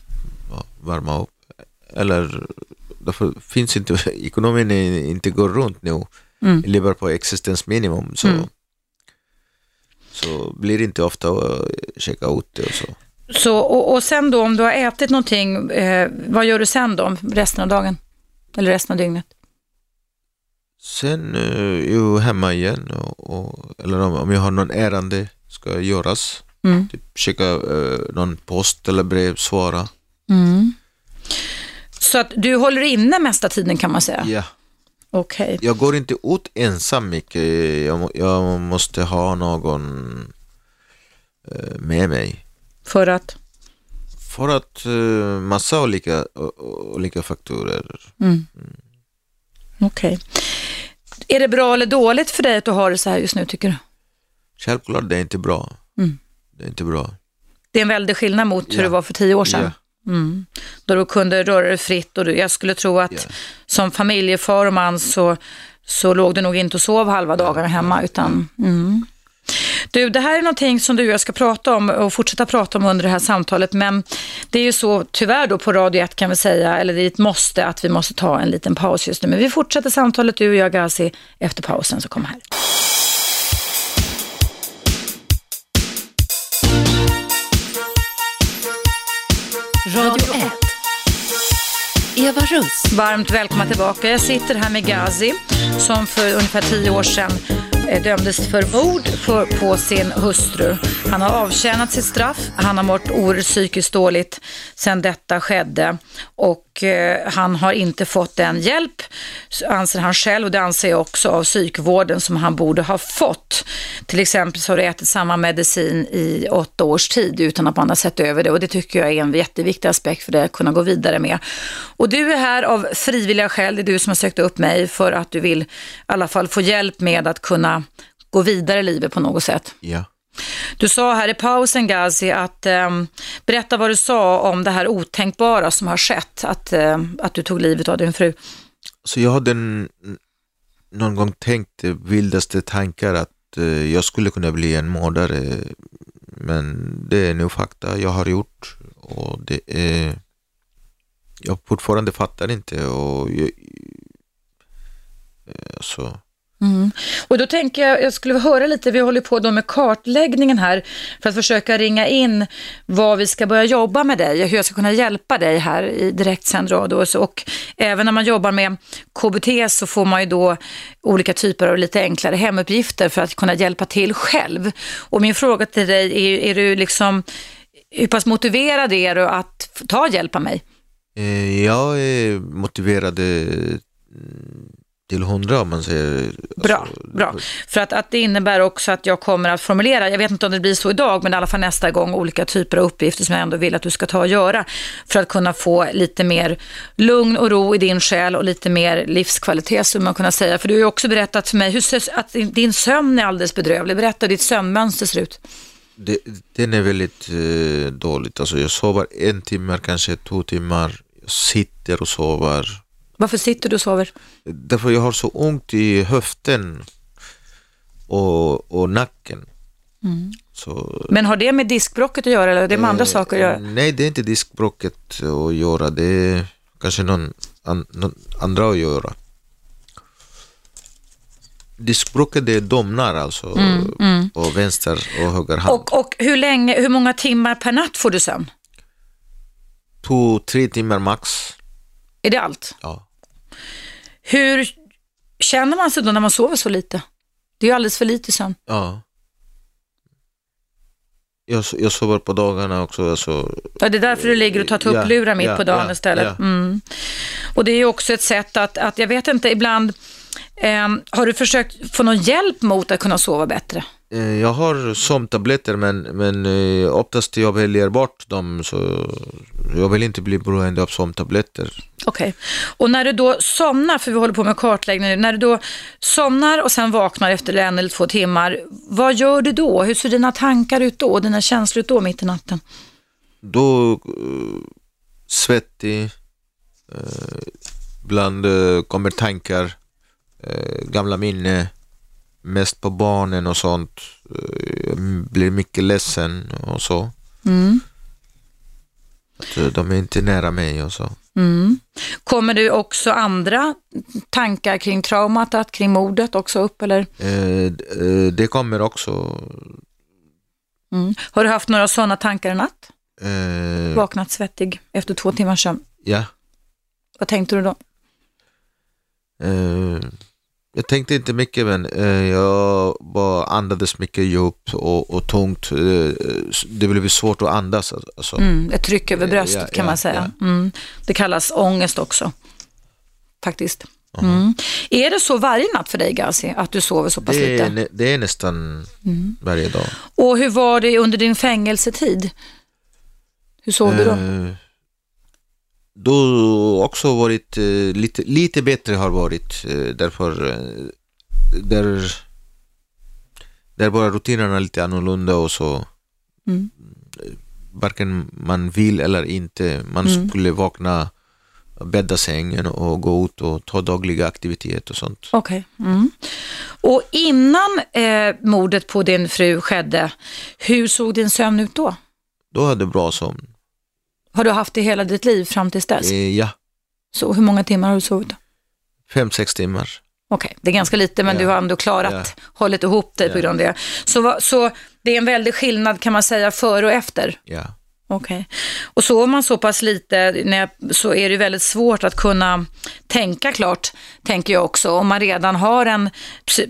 ja, värma upp. Eller därför finns inte, ekonomin inte går runt nu. Mm. Jag lever på existensminimum. Så, Mm. så blir det inte ofta att käka ute och så. Så, och, och sen då, om du har ätit någonting, eh, vad gör du sen då, resten av dagen? Eller resten av dygnet? Sen eh, är jag hemma igen och, och, eller om, om jag har någon ärende ska göras. Mm. Typ checka eh, någon post eller brev, svara. Mm. Så att du håller inne mesta tiden kan man säga? Ja. Okej. Jag går inte ut ensam mycket. Jag, jag måste ha någon eh, med mig. För att? För att eh, massa olika, olika faktorer. Okej. Är det bra eller dåligt för dig att du har det så här just nu tycker du? Självklart det är inte bra. Mm. Det är inte bra. Det är en väldig skillnad mot hur Ja. det var för tio år sedan. Ja. Mm. Då du kunde röra dig fritt och du, jag skulle tro att Ja. som familjefar och man så, så låg du nog inte och sov halva dagarna hemma. Utan, mm. Du, det här är någonting som du och jag ska prata om och fortsätta prata om under det här samtalet. Men det är ju så, tyvärr då på Radio 1 kan vi säga, eller det är ett måste att vi måste ta en liten paus just nu. Men vi fortsätter samtalet, du och jag Gazi, efter pausen så kommer här. Radio 1. Eva Russ. Varmt välkomna tillbaka. Jag sitter här med Gazi som för ungefär tio år sedan Eh, dömdes för mord för, på sin hustru. Han har avtjänat sitt straff. Han har mått oerhört psykiskt dåligt sedan detta skedde och eh, han har inte fått den hjälp, anser han själv och det anser jag också av psykvården som han borde ha fått. Till exempel så har du ätit samma medicin i åtta års tid utan att man har sett över det och det tycker jag är en jätteviktig aspekt för det att kunna gå vidare med. Och du är här av frivilliga skäl, det är du som har sökt upp mig för att du vill i alla fall få hjälp med att kunna gå vidare i livet på något sätt. Ja. Du sa här i pausen Gazi att eh, berätta vad du sa om det här otänkbara som har skett, att, eh, att du tog livet av din fru. Så jag hade en, någon gång tänkt vildaste tankar att eh, jag skulle kunna bli en mördare. Men det är nu fakta jag har gjort och det är jag fortfarande fattar inte och jag, alltså, Mm. Och då tänker jag, jag skulle höra lite, vi håller på då med kartläggningen här för att försöka ringa in vad vi ska börja jobba med dig, hur jag ska kunna hjälpa dig här i direktsänd radio. Och, så. och även när man jobbar med KBT så får man ju då olika typer av lite enklare hemuppgifter för att kunna hjälpa till själv. Och min fråga till dig är, är du liksom, hur pass motiverad är du att ta hjälp av mig? Eh, jag är motiverad eh, till hundra om man säger. Bra, alltså, bra. För att, att det innebär också att jag kommer att formulera, jag vet inte om det blir så idag, men i alla fall nästa gång, olika typer av uppgifter som jag ändå vill att du ska ta och göra. För att kunna få lite mer lugn och ro i din själ och lite mer livskvalitet, skulle man kunna säga. För du har ju också berättat för mig hur, att din sömn är alldeles bedrövlig. Berätta hur ditt sömnmönster ser ut. Det, den är väldigt eh, dåligt. Alltså jag sover en timme, kanske två timmar. Jag sitter och sover. Varför sitter du och sover? Därför jag har så ont i höften och, och nacken. Så, Men har det med diskbråcket att göra eller är det med andra eh, saker att göra? Nej, det är inte diskbråcket att göra. Det är kanske någon, an, någon andra att göra. Diskbråcket det är domnar alltså på vänster och höger hand. Och, och hur, länge, hur många timmar per natt får du sömn? Två, tre timmar max. Är det allt? Ja. Hur känner man sig då när man sover så lite? Det är ju alldeles för lite sömn. ja. Jag, jag sover på dagarna också. Alltså, Ja, det är därför du ligger och tar tupplurar Ja, mitt ja, på dagen ja, istället. ja. Mm. Och det är ju också ett sätt att, att jag vet inte, ibland ehm, har du försökt få någon hjälp mot att kunna sova bättre? eh, jag har sömntabletter men, men eh, oftast jag väljer bort dem så jag vill inte bli beroende av sömntabletter. Okej. Och när du då somnar, för vi håller på med kartläggning nu, när du då somnar och sen vaknar efter en eller två timmar, vad gör du då? Hur ser dina tankar ut då? Dina känslor ut då mitt i natten? Då eh, svettig, ibland kommer tankar, gamla minne, mest på barnen och sånt. Eh, jag blir mycket ledsen och så. Mm. Att, eh, de är inte nära mig och så. Mm. Kommer du också andra tankar kring traumat, kring mordet också upp eller? Eh, eh, det kommer också. Mm. Har du haft några sådana tankar i natt? Eh, Vaknat svettig efter två timmars sömn. ja. Vad tänkte du då? Eh, jag tänkte inte mycket men eh, jag bara andades mycket djupt och, och tungt. Eh, det blev svårt att andas. Alltså. Mm, ett tryck över Ja, bröstet ja, kan man ja, säga. Mm. Det kallas ångest också, faktiskt. Mm. Är det så varje natt för dig, Gazi, att du sover så pass Det, är, lite? nä- det är nästan varje dag. Och hur var det under din fängelsetid? Hur sov du då? Då också varit eh, lite, lite bättre har varit eh, därför eh, där, där bara rutinerna lite annorlunda och så Mm. eh, varken man vill eller inte man Mm. skulle vakna bädda sängen och gå ut och ta dagliga aktiviteter och sånt. Okej. Mm. Och innan eh, mordet på din fru skedde, hur såg din sömn ut då? Då hade jag bra sömn. Har du haft det hela ditt liv fram tills dess? Eh, ja, Så hur många timmar har du sovit? då? fem, sex timmar. Okej, det är ganska lite men Ja. du har ändå klarat, hållit ihop dig på grund av det. Så, vad- så det är en väldig skillnad kan man säga före och efter? Ja. Okej. Och sover man så pass lite när jag, så är det väldigt svårt att kunna tänka klart, tänker jag också. Om man redan har en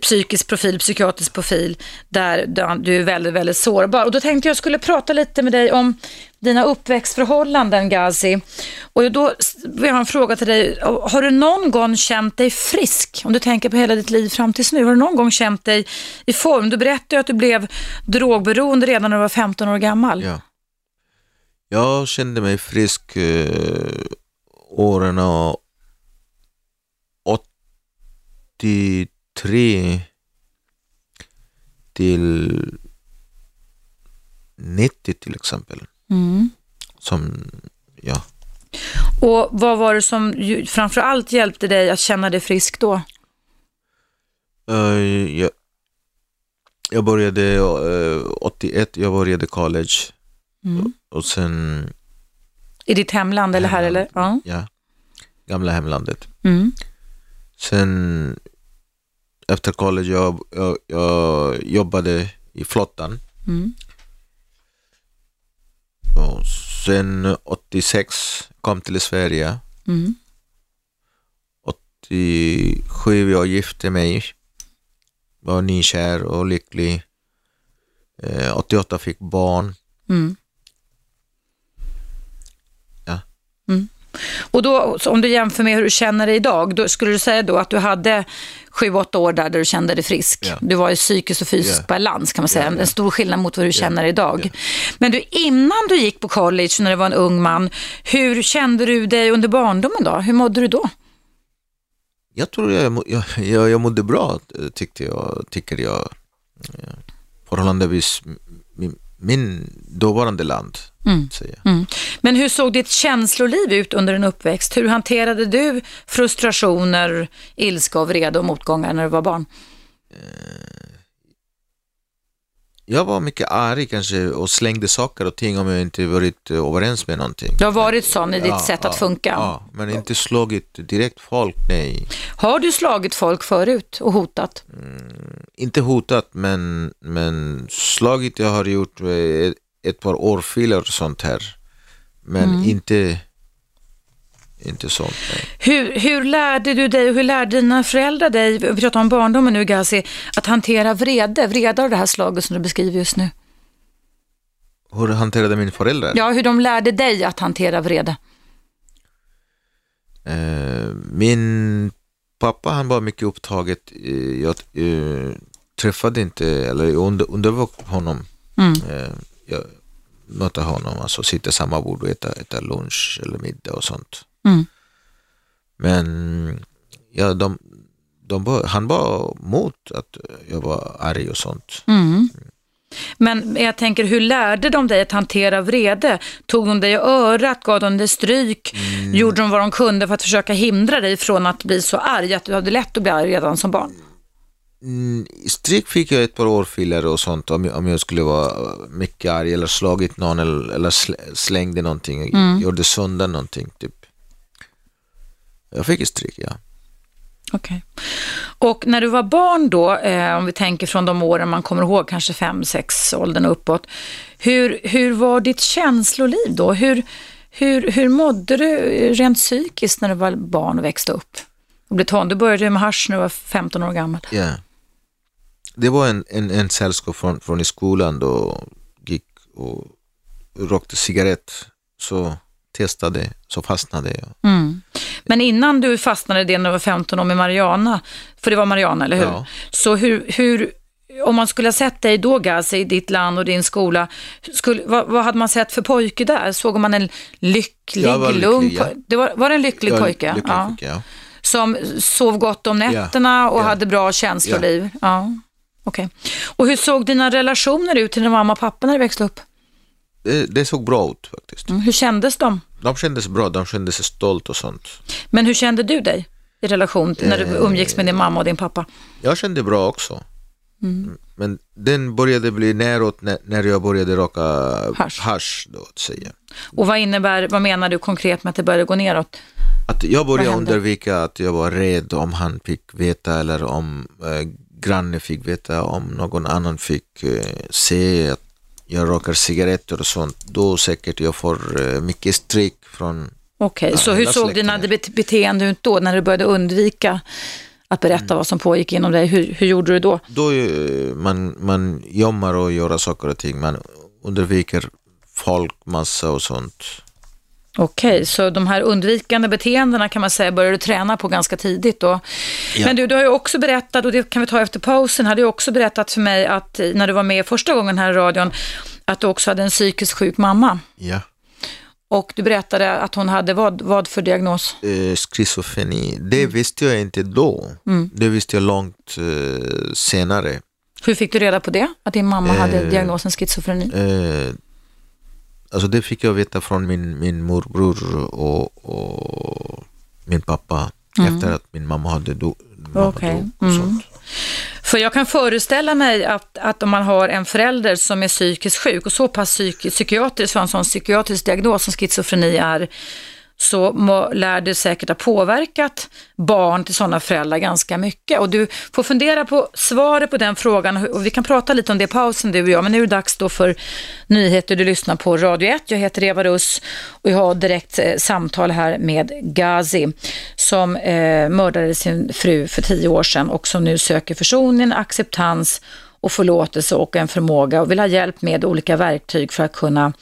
psykisk profil, psykiatrisk profil, där där du är väldigt, väldigt sårbar. Och då tänkte jag skulle prata lite med dig om dina uppväxtförhållanden, Gazi. Och då vill jag ha en fråga till dig. Har du någon gång känt dig frisk? Om du tänker på hela ditt liv fram tills nu. Har du någon gång känt dig i form? Du berättade ju att du blev drogberoende redan när du var 15 år gammal. Ja. Jag kände mig frisk eh, åren 83 till 90 till exempel. Mm. Som, ja. Och vad var det som framför allt hjälpte dig att känna dig frisk då? Eh, jag, jag började eh, 81, jag började college Mm. och sen, I ditt hemland eller här eller? Ja. ja, gamla hemlandet. Mm. Sen efter college jag, jag, jag jobbade i flottan. Mm. Och sen 86 kom till Sverige. Mm. 87 jag gifte mig. Var nykär och lycklig. Eh, 88 fick barn. Mm. Ja. Mm. Och då, om du jämför med hur du känner dig idag, då skulle du säga då att du hade sju, åtta år där, där du kände dig frisk. Ja. Du var i psykisk och fysisk Ja. balans kan man säga. Ja. En stor skillnad mot vad du känner idag. Men du, innan du gick på college, när du var en ung man, hur kände du dig under barndomen då? Hur mådde du då? Jag tror jag, jag, jag, jag mådde bra tyckte jag, tycker jag. eh, Förhållandevis min, min dåvarande land. Mm. Mm. Men hur såg ditt känsloliv ut under din uppväxt? Hur hanterade du frustrationer, ilska och vrede och motgångar när du var barn? Jag var mycket arg kanske och slängde saker och ting om jag inte varit eh, överens med någonting. Du har varit sån i ditt Ja, sätt att ja, funka. Ja, men inte slagit direkt folk, nej. Har du slagit folk förut och hotat? Inte hotat, men, men slagit jag har gjort eh, ett, par årfiler och sånt här. Men Mm. inte, inte sånt. Nej. Hur, hur lärde du dig och hur lärde dina föräldrar dig, vi pratar om barndomen nu Gazi, att hantera vrede, vrede av det här slaget som du beskriver just nu? Hur hanterade min föräldrar? Ja, hur de lärde dig att hantera vrede. Eh, min pappa han var mycket upptaget. Eh, jag eh, träffade inte, eller under, undervök honom. Mm. Eh, jag mötte honom, alltså sitta samma bord och äta, äta lunch eller middag och sånt. Mm. Men ja, de, de var, han var mot att jag var arg och sånt. Mm. Men jag tänker, hur lärde de dig att hantera vrede? Tog de dig i örat, gav de dig stryk? Mm. Gjorde de vad de kunde för att försöka hindra dig från att bli så arg, att du hade lätt att bli arg redan som barn? Mm, stryk fick jag ett par årfiler och sånt om jag, om jag skulle vara mycket arg eller slagit någon eller, eller sl- slängde någonting, Mm. gjorde sönder någonting typ. Jag fick stryk, ja. Okej. Och när du var barn då, eh, om vi tänker från de åren man kommer ihåg, kanske fem, sex åldern och uppåt. Hur, hur var ditt känsloliv då? Hur, hur, hur mådde du rent psykiskt när du var barn och växte upp? Och blev ton? Du började med hasch när du var 15 år gammal. ja. Det var en, en, en sällskap från, från i skolan då gick och rökte cigarett. Så testade, så fastnade jag. Mm. Men innan du fastnade det när du var 15 år med Mariana, för det var Mariana, eller hur? Ja. Så hur, hur, om man skulle ha sett dig då, Gazi, i ditt land och din skola, skulle, vad, vad hade man sett för pojke där? Såg man en lycklig, Jag var lycklig, lugn ja. det var, var det en lycklig Jag- pojke? lycklig ja. pojke, ja. Som sov gott om nätterna och hade bra känsloliv? Ja. Okej. Och hur såg dina relationer ut till din mamma och pappa när du växte upp? Det, det såg bra ut faktiskt. Mm. Hur kändes de? De kändes bra, de kändes stolt och sånt. Men hur kände du dig i relation till när du Eh. umgicks med din mamma och din pappa? Jag kände bra också. Mm. Men den började bli näråt när, när jag började röka Hasch. hasch då, att säga. Och vad innebär, vad menar du konkret med att det började gå neråt? Att jag började undvika att jag var rädd om han fick veta eller om eh, grannen fick veta, om någon annan fick eh, se att jag röker cigaretter och sånt. Då säkert jag får eh, mycket stryk från Okej, Ja, så hur såg dina är- bet- beteenden ut då när du började undvika att berätta Mm. vad som pågick inom dig? Hur, hur gjorde du då? då eh, man, man gömmer och gör saker och ting. Man undviker folk, massa och sånt. Okej, så de här undvikande beteendena kan man säga började du träna på ganska tidigt då. Ja. Men du, du har ju också berättat, och det kan vi ta efter pausen, hade ju också berättat för mig att eh, när du var med första gången här i radion, att du också hade en psykiskt sjuk mamma. Ja. Och du berättade att hon hade vad, vad för diagnos? eh, schizofreni, det visste jag inte då. Mm. Det visste jag långt eh, senare. Hur fick du reda på det? Att din mamma hade Eh, diagnosen schizofreni? Alltså det fick jag veta från min, min morbror och, och min pappa efter att min mamma hade do, mamma Mm. Okej, dog och mm. sånt. För jag kan föreställa mig att, att om man har en förälder som är psykiskt sjuk och så pass psyk, psykiatrisk, har en sån psykiatrisk diagnos som schizofreni är, så må, lär det säkert ha påverkat barn till sådana föräldrar ganska mycket. Och du får fundera på svaret på den frågan och vi kan prata lite om det i pausen du och jag. Men nu är det dags då för nyheter. Du lyssnar på Radio 1. Jag heter Eva Russ och jag har direkt eh, samtal här med Gazi som eh, mördade sin fru för tio år sedan och som nu söker försoning, acceptans och förlåtelse och en förmåga och vill ha hjälp med olika verktyg för att kunna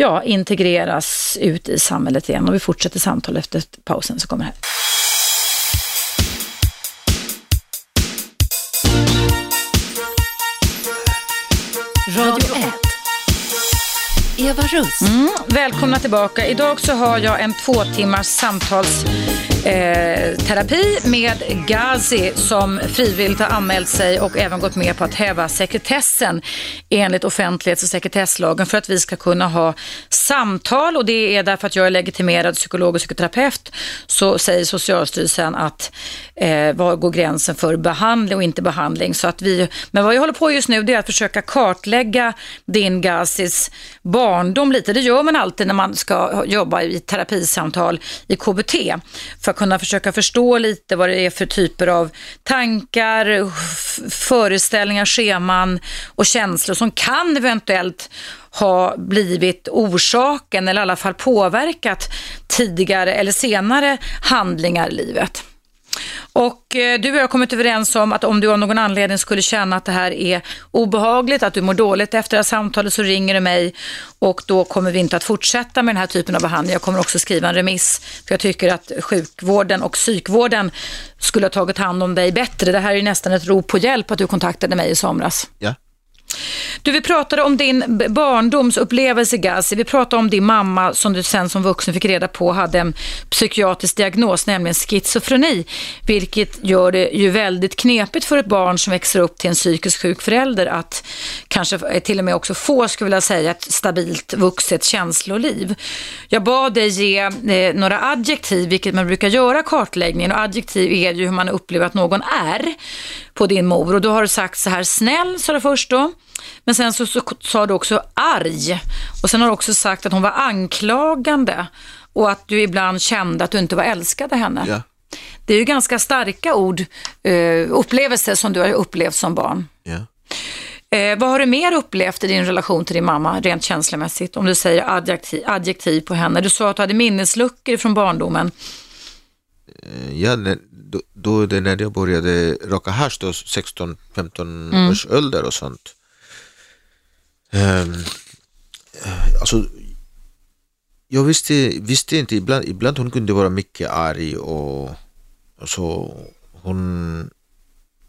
ja, integreras ut i samhället igen. Och vi fortsätter samtal efter pausen som kommer här. Radio 1. Eva Russ. Mm, välkomna tillbaka. Idag så har jag en två timmars samtalsterapi eh, med Gazi som frivilligt har anmält sig och även gått med på att häva sekretessen enligt offentlighets och sekretesslagen för att vi ska kunna ha samtal och det är därför att jag är legitimerad psykolog och psykoterapeut så säger Socialstyrelsen att eh, var går gränsen för behandling och inte behandling. Så att vi, men vad jag håller på just nu det är att försöka kartlägga din Gazis barndom lite. Det gör man alltid när man ska jobba i terapisamtal i KBT för att kunna försöka förstå lite vad det är för typer av tankar, föreställningar, scheman och känslor som kan eventuellt ha blivit orsaken eller i alla fall påverkat tidigare eller senare handlingar i livet. Och eh, du och jag har kommit överens om att om du av någon anledning skulle känna att det här är obehagligt, att du mår dåligt efter det här samtalet så ringer du mig och då kommer vi inte att fortsätta med den här typen av behandling. Jag kommer också skriva en remiss för jag tycker att sjukvården och psykvården skulle ha tagit hand om dig bättre. Det här är ju nästan ett rop på hjälp att du kontaktade mig i somras. Ja. Du, vi pratade om din barndomsupplevelse Gazi. Vi pratade om din mamma som du sen som vuxen fick reda på hade en psykiatrisk diagnos, nämligen schizofreni. Vilket gör det ju väldigt knepigt för ett barn som växer upp till en psykiskt sjuk förälder att kanske eh, till och med också få, skulle jag säga, ett stabilt vuxet känsloliv. Jag bad dig ge eh, några adjektiv, vilket man brukar göra kartläggningen. Och adjektiv är ju hur man upplever att någon är på din mor. Och då har du sagt så här, snäll sa du först då. Men sen så, så sa du också arg. Och sen har du också sagt att hon var anklagande. Och att du ibland kände att du inte var älskad av henne. Ja. Det är ju ganska starka ord, uh, upplevelser som du har upplevt som barn. Ja. Eh, vad har du mer upplevt i din relation till din mamma, rent känslomässigt? Om du säger adjektiv, adjektiv på henne. Du sa att du hade minnesluckor från barndomen. Eh, ja, då, då det när jag började raka hasch, då 16-15 mm. års ålder och sånt. Um, alltså, jag visste, visste inte, ibland, ibland hon kunde vara mycket arg och, och så hon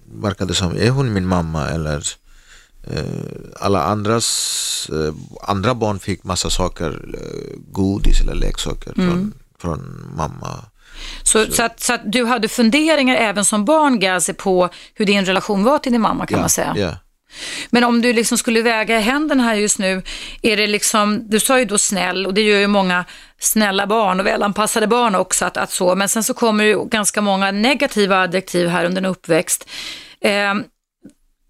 verkade som, är hon min mamma eller uh, alla andras, uh, andra barn fick massa saker, uh, godis eller leksaker mm. från, från mamma. Så, så. så, att, så att du hade funderingar även som barn, Gazi, på hur din relation var till din mamma kan ja, man säga? Ja. Men om du liksom skulle väga händerna här just nu, är det liksom, du sa ju då snäll och det gör ju många snälla barn och välanpassade barn också att, att så, men sen så kommer ju ganska många negativa adjektiv här under en uppväxt. Eh,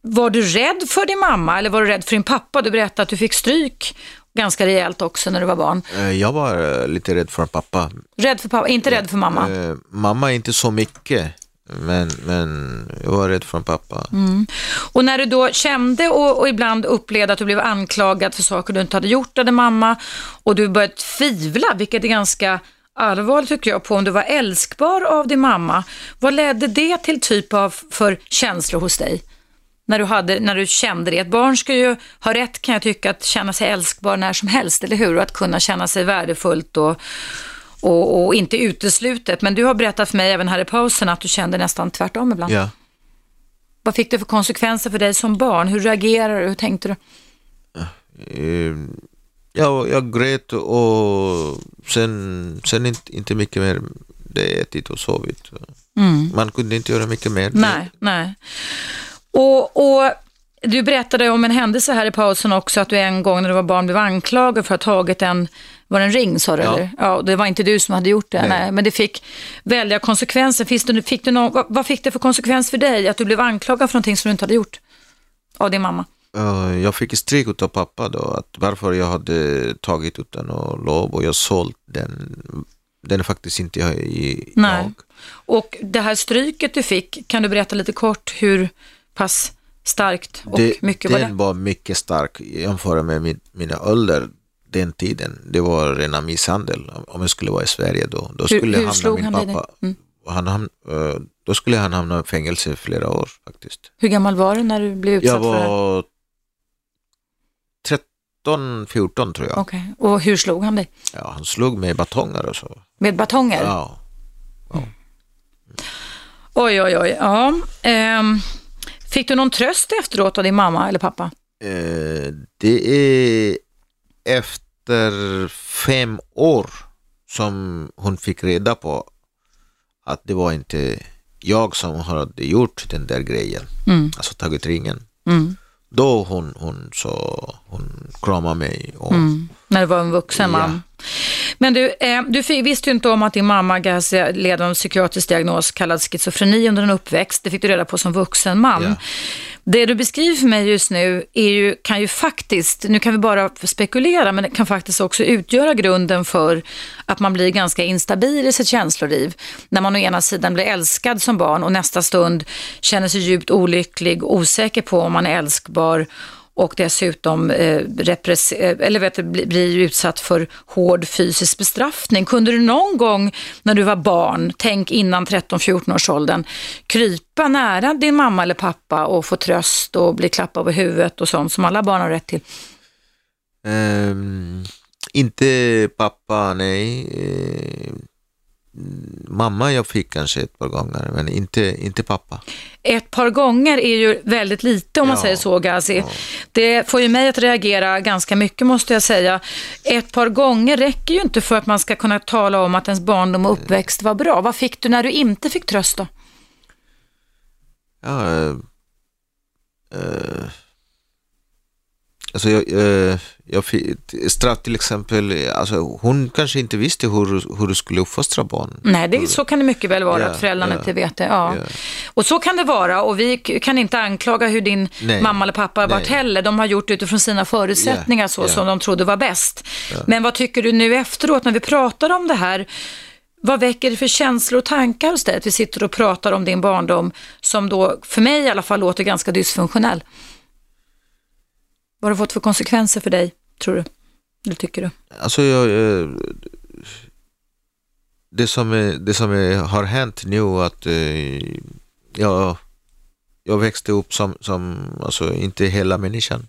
var du rädd för din mamma eller var du rädd för din pappa? Du berättade att du fick stryk ganska rejält också när du var barn. Eh, jag var eh, lite rädd för pappa. Rädd för pappa, inte rädd för mamma? Eh, mamma inte så mycket. Men, men jag var rädd för pappa. Mm. Och när du då kände och, och, ibland upplevde att du blev anklagad för saker du inte hade gjort din mamma och du började tvivla, vilket är ganska allvarligt tycker jag, på om du var älskbar av din mamma. Vad ledde det till typ av för känslor hos dig? När du, hade, när du kände det. Ett barn ska ju ha rätt kan jag tycka att känna sig älskbar när som helst, eller hur? Och att kunna känna sig värdefullt och och, och, inte uteslutet. Men du har berättat för mig även här i pausen att du kände nästan tvärtom ibland. Ja. Vad fick det för konsekvenser för dig som barn? Hur reagerade du? Hur tänkte du? Eh, ja, jag grät och sen, sen inte, inte mycket mer. Det ätit och sovit. Mm. Man kunde inte göra mycket mer. Nej, nej. Och, och du berättade om en händelse här i pausen också, att du en gång när du var barn blev anklagad för att ha tagit en var en ring sa du? Ja. Eller? ja. Det var inte du som hade gjort det, nej. nej men det fick väldiga konsekvenser. Finns det, fick du någon, vad, fick det för konsekvens för dig att du blev anklagad för någonting som du inte hade gjort av din mamma? Uh, jag fick stryk av pappa då, att varför jag hade tagit utan och lov och jag sålt den den är faktiskt inte jag. I, Nej. Och det här stryket du fick, kan du berätta lite kort hur pass starkt och det, mycket var den det? var mycket stark jämfört med min, mina ålder den tiden. Det var rena misshandel. Om jag skulle vara i Sverige då. då Hur- skulle hur hamna slog min han pappa. Mm. Han, ham- eh, då skulle han hamna i fängelse i flera år faktiskt. Hur gammal var du när du blev utsatt Jag för det här? var 13, 14 tror jag. Okej, och hur slog han dig? Ja, han slog med batonger och så. Med batonger? Ja. Oj, oj, oj. Ja. Ehm, fick du någon tröst efteråt av din mamma eller pappa? Eh, det är efter fem år som hon fick reda på att det var inte jag som hade gjort den där grejen, Mm. alltså tagit ringen. Mm. Då hon, hon, så, hon kramade mig och Mm. När du var en vuxen man. Men du, eh, du visste ju inte om att din mamma Gazi led av en psykiatrisk diagnos kallad schizofreni under en uppväxt. Det fick du reda på som vuxen man. Ja. Det du beskriver för mig just nu är ju, kan ju faktiskt, nu kan vi bara spekulera, men det kan faktiskt också utgöra grunden för att man blir ganska instabil i sitt känsloliv. När man å ena sidan blir älskad som barn och nästa stund känner sig djupt olycklig, osäker på om man är älskbar och dessutom eh, eh eller vet, blir utsatt för hård fysisk bestraffning. Kunde du någon gång när du var barn, tänk innan 13-14 års åldern, krypa nära din mamma eller pappa och få tröst och bli klappad på huvudet och sånt som alla barn har rätt till? Um, inte pappa, nej. Eh, Mamma jag fick kanske ett par gånger, men inte, inte pappa. Ett par gånger är ju väldigt lite om man Ja, säger så Gazi. ja. Det får ju mig att reagera ganska mycket måste jag säga. Ett par gånger räcker ju inte för att man ska kunna tala om att ens barndom och uppväxt var bra. Vad fick du när du inte fick tröst då? Ja, eh, eh, alltså jag, eh, jag straff till exempel, alltså hon kanske inte visste hur, hur du skulle uppfostra barn. Nej, det, så kan det mycket väl vara Ja, att föräldrarna ja, inte vet det. Ja. ja. Och så kan det vara och vi kan inte anklaga hur din Nej, mamma eller pappa har varit heller. De har gjort utifrån sina förutsättningar så som de trodde var bäst. Men vad tycker du nu efteråt när vi pratar om det här? Vad väcker det för känslor och tankar hos dig att vi sitter och pratar om din barndom som då, för mig i alla fall, låter ganska dysfunktionell? Vad har det fått för konsekvenser för dig, tror du? Eller tycker du? Alltså jag, eh, det som, är, det som är, har hänt nu att eh, jag, jag växte upp som, som alltså inte hela människan.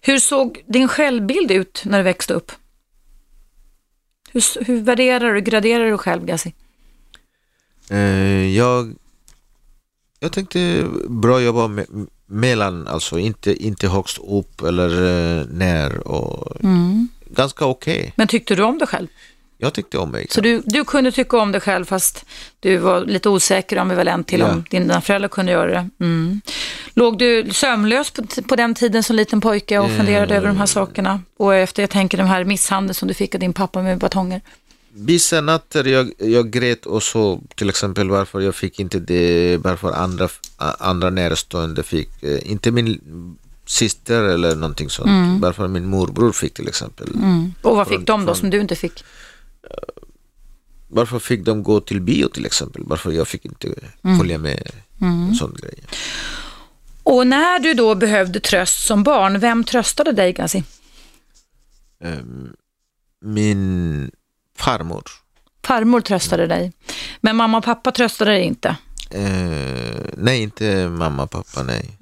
Hur såg din självbild ut när du växte upp? Hur, hur värderar du, graderar du själv, Gassi? Eh, jag, jag tänkte bra jobba med, mellan, alltså inte, inte högst upp eller eh, ner och ganska okej. Men tyckte du om dig själv? Jag tyckte om mig. Så du, du kunde tycka om dig själv fast du var lite osäker och ambivalent till Ja. om dina föräldrar kunde göra det. Mm. Låg du sömnlös på, på den tiden som liten pojke och funderade över de här sakerna? Och efter, jag tänker, de här misshandeln som du fick av din pappa med batonger. Vissa nätter jag, jag grät och så till exempel varför jag fick inte det, varför andra, andra närstående fick, eh, inte min syster eller någonting sånt, varför min morbror fick till exempel. Och vad fick Från- de då från- som du inte fick? Varför fick de gå till bio till exempel, varför jag fick inte följa med en sån grej. Och när du då behövde tröst som barn, vem tröstade dig Gassi? Ehm, min farmor, Farmor tröstade dig. Men mamma och pappa tröstade dig inte. eh, nej inte mamma, pappa, nej.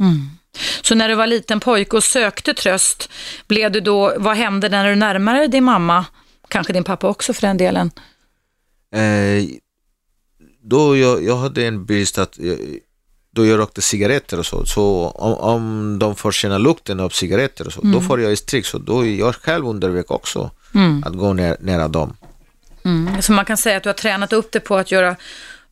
Så när du var liten pojke och sökte tröst, blev du då, vad hände när du närmade dig din mamma? Kanske din pappa också för den delen. Eh, då jag, jag hade en brist att jag, då jag rökte cigaretter och så, så om, om de får känna lukten av cigaretter och så, då får jag stryk. Så då är jag själv underväg också att gå ner, nära dem. Mm. Så man kan säga att du har tränat upp det på att göra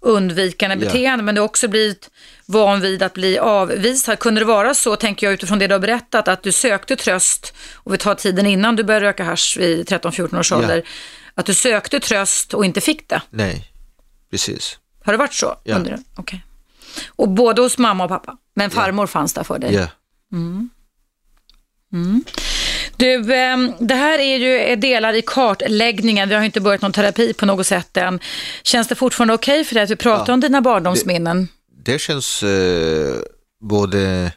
undvikande beteende, men du har också blivit van vid att bli avvisad. Kunde det vara så, tänker jag utifrån det du har berättat, att du sökte tröst, och vi tar tiden innan du började röka hasch vid 13-14 års ålder, att du sökte tröst och inte fick det? Nej, precis. Har det varit så? Ja. Under, okay. Och både hos mamma och pappa, men farmor fanns där för dig? Ja. Du, ehm, det här är ju delar i kartläggningen. Vi har inte börjat någon terapi på något sätt än. Känns det fortfarande okej okay för dig att vi pratar ja, om dina barndomsminnen? Det, det känns eh, både,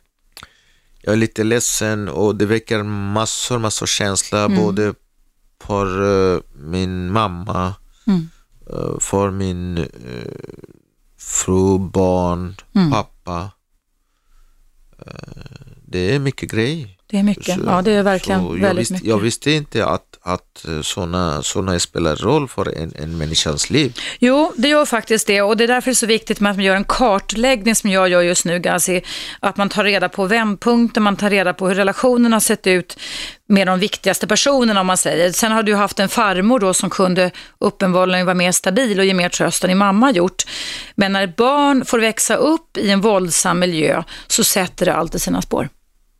jag är lite ledsen och det väcker massor, massor känslor mm. både för uh, min mamma, mm. uh, för min uh, fru, barn, mm. pappa. det är mycket grejer. Det är mycket, så, ja det är verkligen väldigt jag visste, mycket. Jag visste inte att, att sådana såna spelar roll för en, en människans liv. Jo, det gör faktiskt det och det är därför det är så viktigt med att man gör en kartläggning som jag gör just nu, Gazi. Att man tar reda på vändpunkter, man tar reda på hur relationen har sett ut med de viktigaste personerna om man säger. Sen har du haft en farmor då som kunde uppenbarligen vara mer stabil och ge mer tröst än din mamma gjort. Men när barn får växa upp i en våldsam miljö så sätter det alltid sina spår.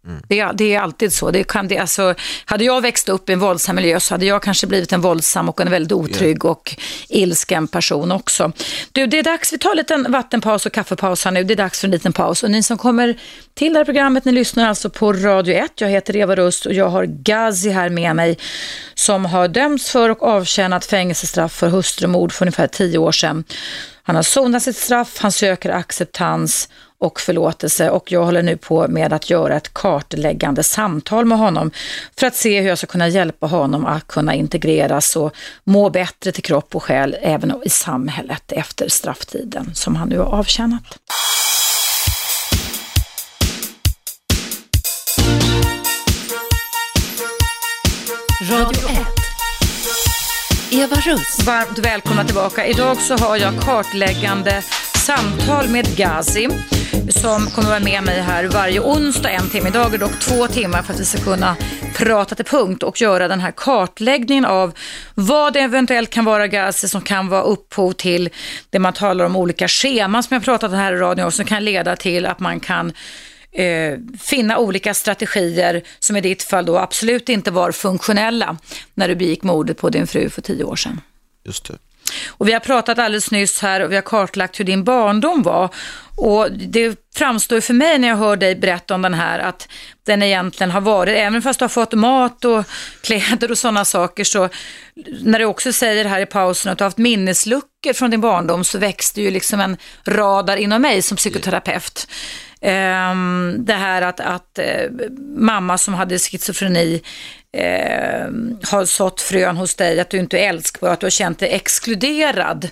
Mm. Det, det, är alltid så. Det kan, det, alltså, hade jag växt upp i en våldsam miljö så hade jag kanske blivit en våldsam och en väldigt otrygg yeah. och ilsken person också. Du, det är dags, vi tar en liten vattenpaus och kaffepaus här nu. Det är dags för en liten paus. Och ni som kommer till det här programmet, ni lyssnar alltså på Radio 1. Jag heter Eva Rust och jag har Gazi här med mig som har dömts för och avtjänat fängelsestraff för hustrumord för ungefär tio år sedan. Han har sonat sitt straff, han söker acceptans och förlåtelse och jag håller nu på med att göra ett kartläggande samtal med honom för att se hur jag ska kunna hjälpa honom att kunna integreras och må bättre till kropp och själ även i samhället efter strafftiden som han nu har avtjänat. Radio 1. Eva Russ. Varmt välkomna tillbaka. Idag så har jag kartläggande samtal med Gazi som kommer vara med mig här varje onsdag en timme. Idag är dock två timmar för att vi ska kunna prata till punkt och göra den här kartläggningen av vad det eventuellt kan vara gaser som kan vara upphov till det man talar om olika scheman som jag pratat om här i radion och som kan leda till att man kan eh, finna olika strategier som i ditt fall då absolut inte var funktionella när du begick mordet på din fru för tio år sedan. Just det. Och vi har pratat alldeles nyss här och vi har kartlagt hur din barndom var. Och det framstår för mig när jag hör dig berätta om den här att den egentligen har varit, även fast du har fått mat och kläder och sådana saker, så när du också säger här i pausen att du har haft minnesluckor från din barndom så växte ju liksom en radar inom mig som psykoterapeut. Um, det här att, att uh, mamma som hade schizofreni uh, har sått frön hos dig, att du inte är älskbar, att du har känt dig exkluderad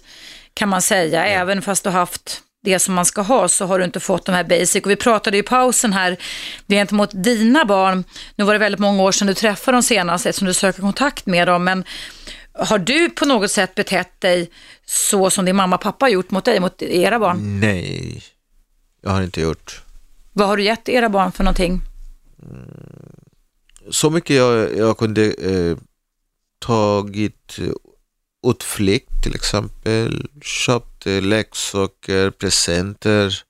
kan man säga, mm. även fast du har haft det som man ska ha så har du inte fått de här basic. Och vi pratade i pausen här gentemot dina barn. Nu var det väldigt många år sedan du träffade dem senast eftersom du söker kontakt med dem. Men har du på något sätt betett dig så som din mamma och pappa har gjort mot dig, mot era barn? Nej, jag har inte gjort. Vad har du gett era barn för någonting? Så mycket jag, jag kunde eh, tagit utflykt till exempel, köpte leksaker, presenter.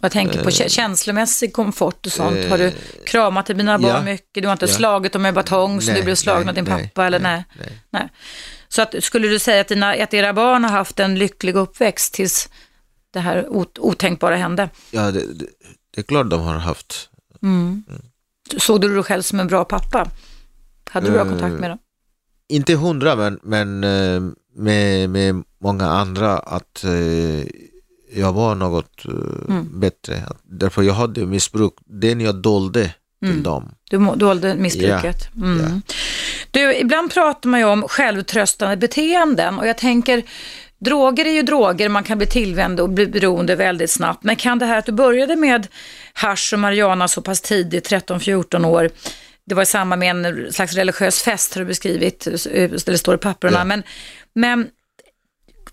Jag tänker på eh, känslomässig komfort och sånt. Har du eh, kramat dina barn ja, mycket? Du har inte ja. slagit dem med batong så du blev slagen av din pappa? Nej, eller nej, nej. nej. Så att, skulle du säga att, dina, att era barn har haft en lycklig uppväxt tills det här otänkbara hände? Ja, det, det, det är klart de har haft. Mm. Mm. Såg du dig själv som en bra pappa? Hade du bra kontakt med dem? inte hundra, men, men eh, med, med många andra att eh, jag var något eh, mm. bättre. Därför jag hade missbruk, den jag dolde till mm. dem. Du dolde missbruket. Ja. Mm. Ja. Du, ibland pratar man ju om självtröstande beteenden och jag tänker Droger är ju droger, man kan bli tillvänd och bli beroende väldigt snabbt. Men kan det här att du började med hash och marijuana så pass tidigt, 13-14 år, det var i samband med en slags religiös fest har du beskrivit, det står i papperna. Ja. Men, men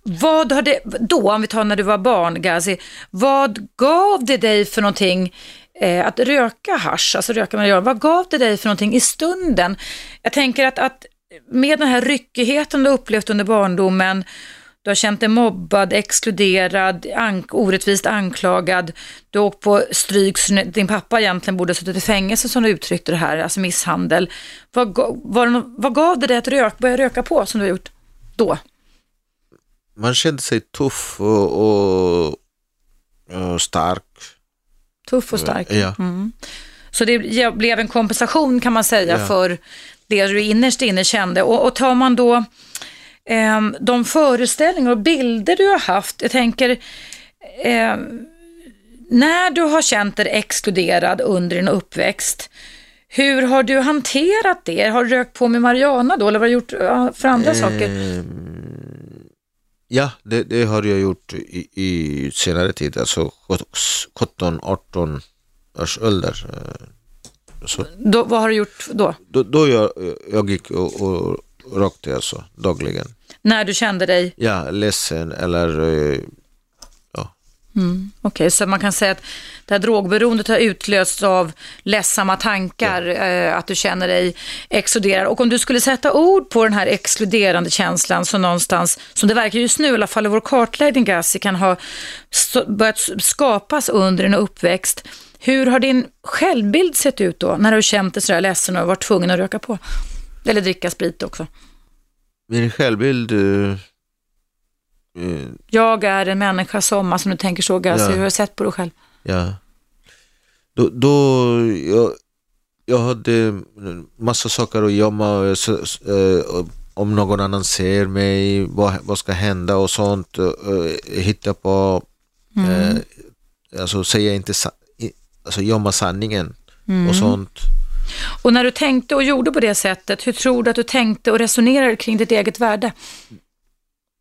vad har det, då, om vi tar när du var barn, Gazi, vad gav det dig för någonting eh, att röka hash, alltså röka marijuana, vad gav det dig för någonting i stunden? Jag tänker att, att med den här ryckigheten du upplevt under barndomen du har känt dig mobbad, exkluderad, ank orättvist anklagad. Du har åkt på stryk, din pappa egentligen borde ha suttit i fängelse som du uttryckte det här, alltså misshandel. Vad, var det, vad gav det dig att rök, börja röka på som du har gjort då? Man kände sig tuff och, och, och stark. Tuff och stark? Ja. Mm. Så det blev en kompensation kan man säga Ja. för det du innerst inne kände. Och, och tar man då ehm, de föreställningar och bilder du har haft, jag tänker ehm, när du har känt dig exkluderad under din uppväxt, hur har du hanterat det? Har du rökt på med Mariana då eller vad har du gjort för andra saker? Ehm, Ja, det, det har jag gjort i, i senare tid, alltså 17-18 års ålder. Eh, Så Då, vad har du gjort då? då, då jag, jag gick och, och rökte alltså dagligen. När du kände dig Ja, ledsen eller eh, ja, Okej, så man kan säga att det här drogberoendet har utlösts av ledsamma tankar, eh, att du känner dig exkluderad. Och om du skulle sätta ord på den här exkluderande känslan som någonstans, som det verkar just nu, i alla fall i vår kartläggning Gassi, kan ha börjat skapas under din uppväxt. Hur har din självbild sett ut då, när du har känt dig sådär ledsen och varit tvungen att röka på? Eller dricka sprit också. Min självbild eh, Jag är en människa som, alltså du tänker så Gassi, Ja. hur har du sett på dig själv? Ja. Då, då jag, jag hade massa saker att gömma. Eh, om någon annan ser mig, vad, vad ska hända och sånt. hitta på, eh, alltså säga inte, alltså gömma sanningen och sånt. Och när du tänkte och gjorde på det sättet, hur tror du att du tänkte och resonerade kring ditt eget värde?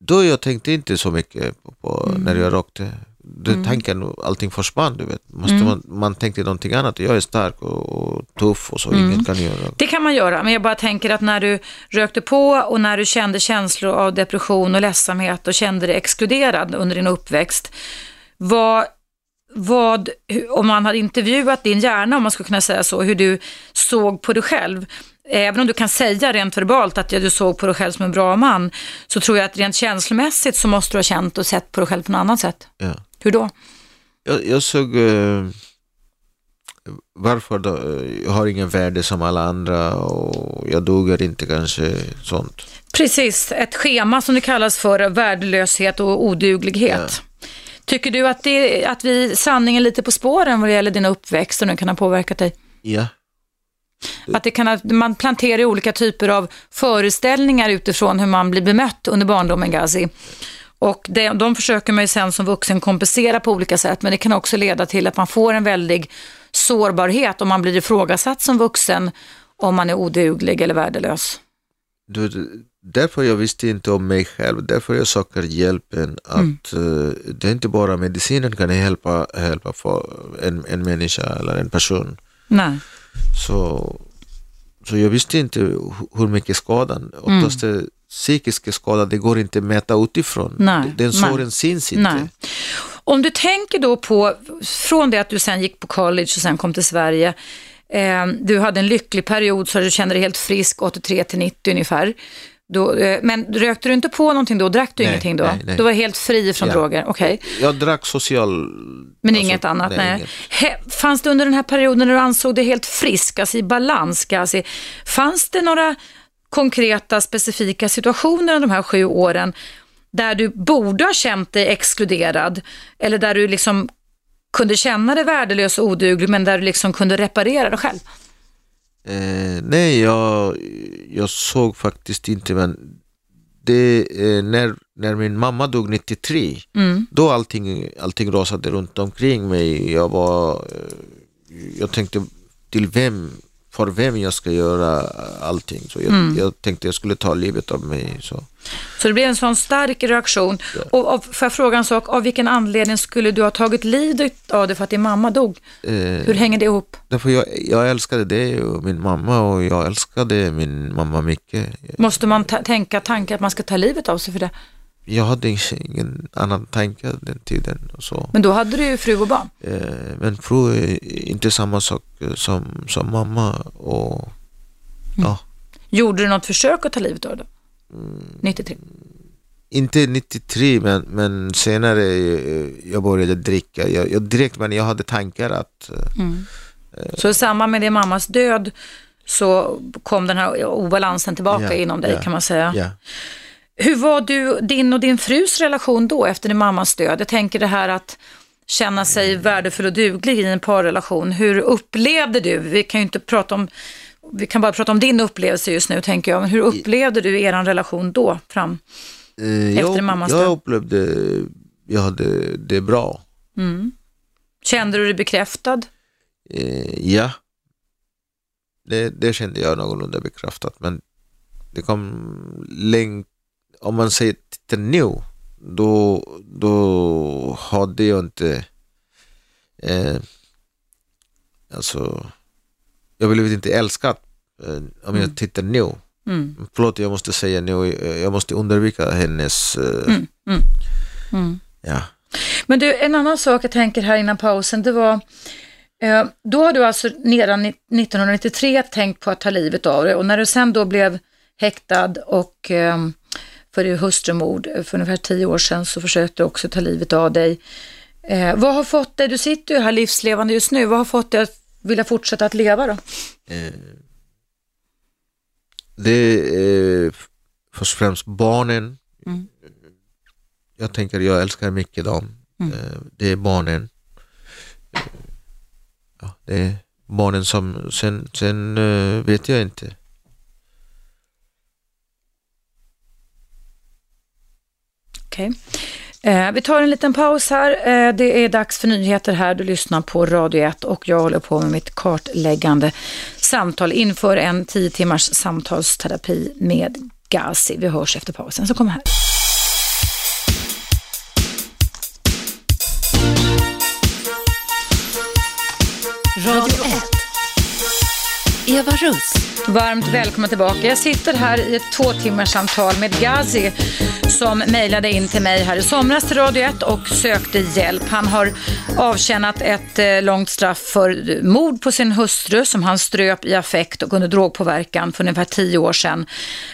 Då jag tänkte inte så mycket på, på när jag rökte. Det Mm. tanken, allting försvann du vet. Måste man, man tänkte någonting annat. Jag är stark och, och tuff och så, Mm. ingen kan göra. Det kan man göra, men jag bara tänker att när du rökte på och när du kände känslor av depression och ledsamhet och kände dig exkluderad under din uppväxt, vad, vad, om man hade intervjuat din hjärna, om man skulle kunna säga så, hur du såg på dig själv, Även om du kan säga rent verbalt att ja, du såg på dig själv som en bra man, så tror jag att rent känslomässigt så måste du ha känt och sett på dig själv på något annat sätt. Ja. Hur då? Jag, jag såg eh, varför då, jag har ingen värde som alla andra och jag duger inte kanske sånt. Precis, ett schema som det kallas för värdelöshet och oduglighet. Tycker du att, det, att vi sanningen lite på spåren vad det gäller din uppväxt och den kan ha påverkat dig? Ja, Att det kan man planterar olika typer av föreställningar utifrån hur man blir bemött under barndomen, Gazi. Och det, de försöker man ju sen som vuxen kompensera på olika sätt, men det kan också leda till att man får en väldig sårbarhet om man blir ifrågasatt som vuxen om man är oduglig eller värdelös. du, därför jag visste inte om mig själv, därför jag söker hjälpen att eh, det är inte bara medicinen kan hjälpa, hjälpa en, en människa eller en person. Nej. Så, så jag visste inte hu- hur mycket skadan, oftast mm. psykiska skada, det går inte att mäta utifrån. Nej, Den nej. såren syns inte. Nej. Om du tänker då på, från det att du sen gick på college och sen kom till Sverige, eh, du hade en lycklig period så du kände dig helt frisk 83 till 90 ungefär. Då, eh, men rökte du inte på någonting då? Drack du Nej, ingenting då? nej, nej. Du var helt fri från Ja. droger? Okej. Jag drack social... Men alltså, inget annat? Nej. inget. He, fanns det under den här perioden när du ansåg dig helt frisk, alltså i balans, alltså, fanns det några konkreta, specifika situationer under de här sju åren där du borde ha känt dig exkluderad eller där du liksom kunde känna dig värdelös och oduglig men där du liksom kunde reparera dig själv? Eh, nej, jag, jag såg faktiskt inte, men det, eh, när, när min mamma dog 93, Mm. då allting, allting rasade runt omkring mig. Jag var, eh, jag tänkte till vem, för vem jag ska göra allting. Så jag, Mm. jag tänkte jag skulle ta livet av mig. Så. Så det blev en sån stark reaktion. Och av, får jag fråga en sak, av vilken anledning skulle du ha tagit livet av det för att din mamma dog? Eh, Hur hänger det ihop? därför jag, jag älskade det och min mamma och jag älskade min mamma mycket. Måste man ta- tänka tanken att man ska ta livet av sig för det? Jag hade ingen annan tanke den tiden. Och så. Men då hade du ju fru och barn. Eh, men fru är inte samma sak eh, som, som mamma och ja, Gjorde du något försök att ta livet av dig då? 93? inte 93 men, men senare eh, jag började dricka. Jag, jag direkt men jag hade tankar att eh, Så i samband med din mammas död så kom den här obalansen tillbaka Ja, inom dig ja, kan man säga. ja. Hur var du, din och din frus relation då efter din mammas död? Jag tänker det här att känna sig värdefull och duglig i en parrelation. Hur upplevde du, vi kan ju inte prata om, vi kan bara prata om din upplevelse just nu tänker jag, men hur upplevde du er relation då fram Eh, efter jag, mammas jag död? upplevde, jag hade det bra. Mm. Kände du dig bekräftad? Eh, ja, det, det kände jag någorlunda bekräftat. Men det kom länge, om man säger till nu, då, då hade jag inte, eh, alltså, jag blev inte älskad. Eh, om jag tittar nu, Mm. förlåt jag måste säga nu, jag måste undvika hennes, eh, Mm. Mm. Mm. ja. Men du, en annan sak jag tänker här innan pausen, det var, eh, då har du alltså redan i- 1993 tänkt på att ta livet av dig och när du sen då blev häktad och eh, för det hustrumord för ungefär tio år sedan så försökte du också ta livet av dig. Eh, vad har fått dig, du sitter ju här livslevande just nu, vad har fått dig att vilja fortsätta att leva då? Eh, det är först och främst barnen. Mm. Jag tänker jag älskar mycket dem. Mm. Eh, det är barnen. Eh, Ja, det är barnen som, sen, sen eh, vet jag inte. Okej. Eh, vi tar en liten paus här. Eh, det är dags för nyheter här. Du lyssnar på Radio 1 och jag håller på med mitt kartläggande samtal inför en 10 timmars samtalsterapi med Gazi. Vi hörs efter pausen, så kom här. Radio 1. Eva Russ. Varmt välkommen tillbaka. Jag sitter här i ett två timmars samtal med Gazi som mejlade in till mig här i somras till Radio 1 och sökte hjälp. Han har avtjänat ett eh, långt straff för mord på sin hustru som han ströp i affekt och under drogpåverkan för ungefär tio år sedan.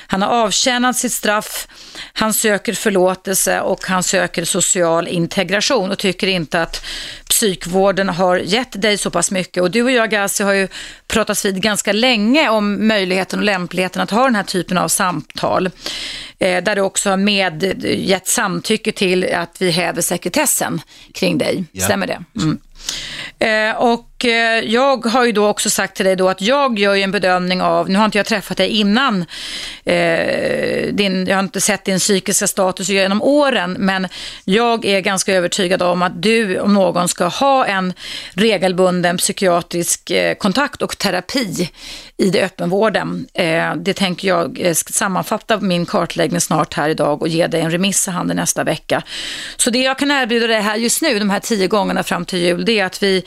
Han har avtjänat sitt straff, han söker förlåtelse och han söker social integration och tycker inte att psykvården har gett dig så pass mycket. Och du och jag, Gazi, har ju pratats vid ganska länge om möjligheten och lämpligheten att ha den här typen av samtal. Eh, där du också har med, gett samtycke till att vi häver sekretessen kring dig. Ja. Stämmer det? Mm. Eh, och eh, jag har ju då också sagt till dig då att jag gör ju en bedömning av, nu har inte jag träffat dig innan, eh, din, jag har inte sett din psykiska status genom åren, men jag är ganska övertygad om att du om någon ska ha en regelbunden psykiatrisk eh, kontakt och terapi i det öppenvården. Eh, det tänker jag eh, sammanfatta min kartläggning snart här idag och ge dig en remiss i handen nästa vecka. Så det jag kan erbjuda dig här just nu, de här tio gångerna fram till jul, det är att vi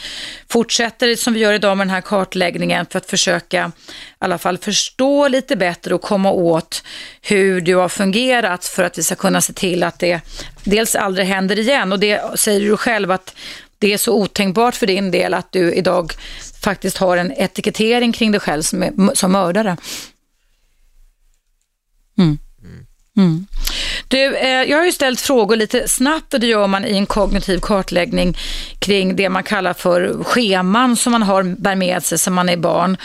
fortsätter som vi gör idag med den här kartläggningen för att försöka i alla fall förstå lite bättre och komma åt hur du har fungerat för att vi ska kunna se till att det dels aldrig händer igen och det säger du själv att det är så otänkbart för din del att du idag faktiskt har en etikettering kring dig själv som, är, som mördare. Mm. Mm. Du, eh, jag har ju ställt frågor lite snabbt och det gör man i en kognitiv kartläggning kring det man kallar för scheman som man har bär med sig som man är barn.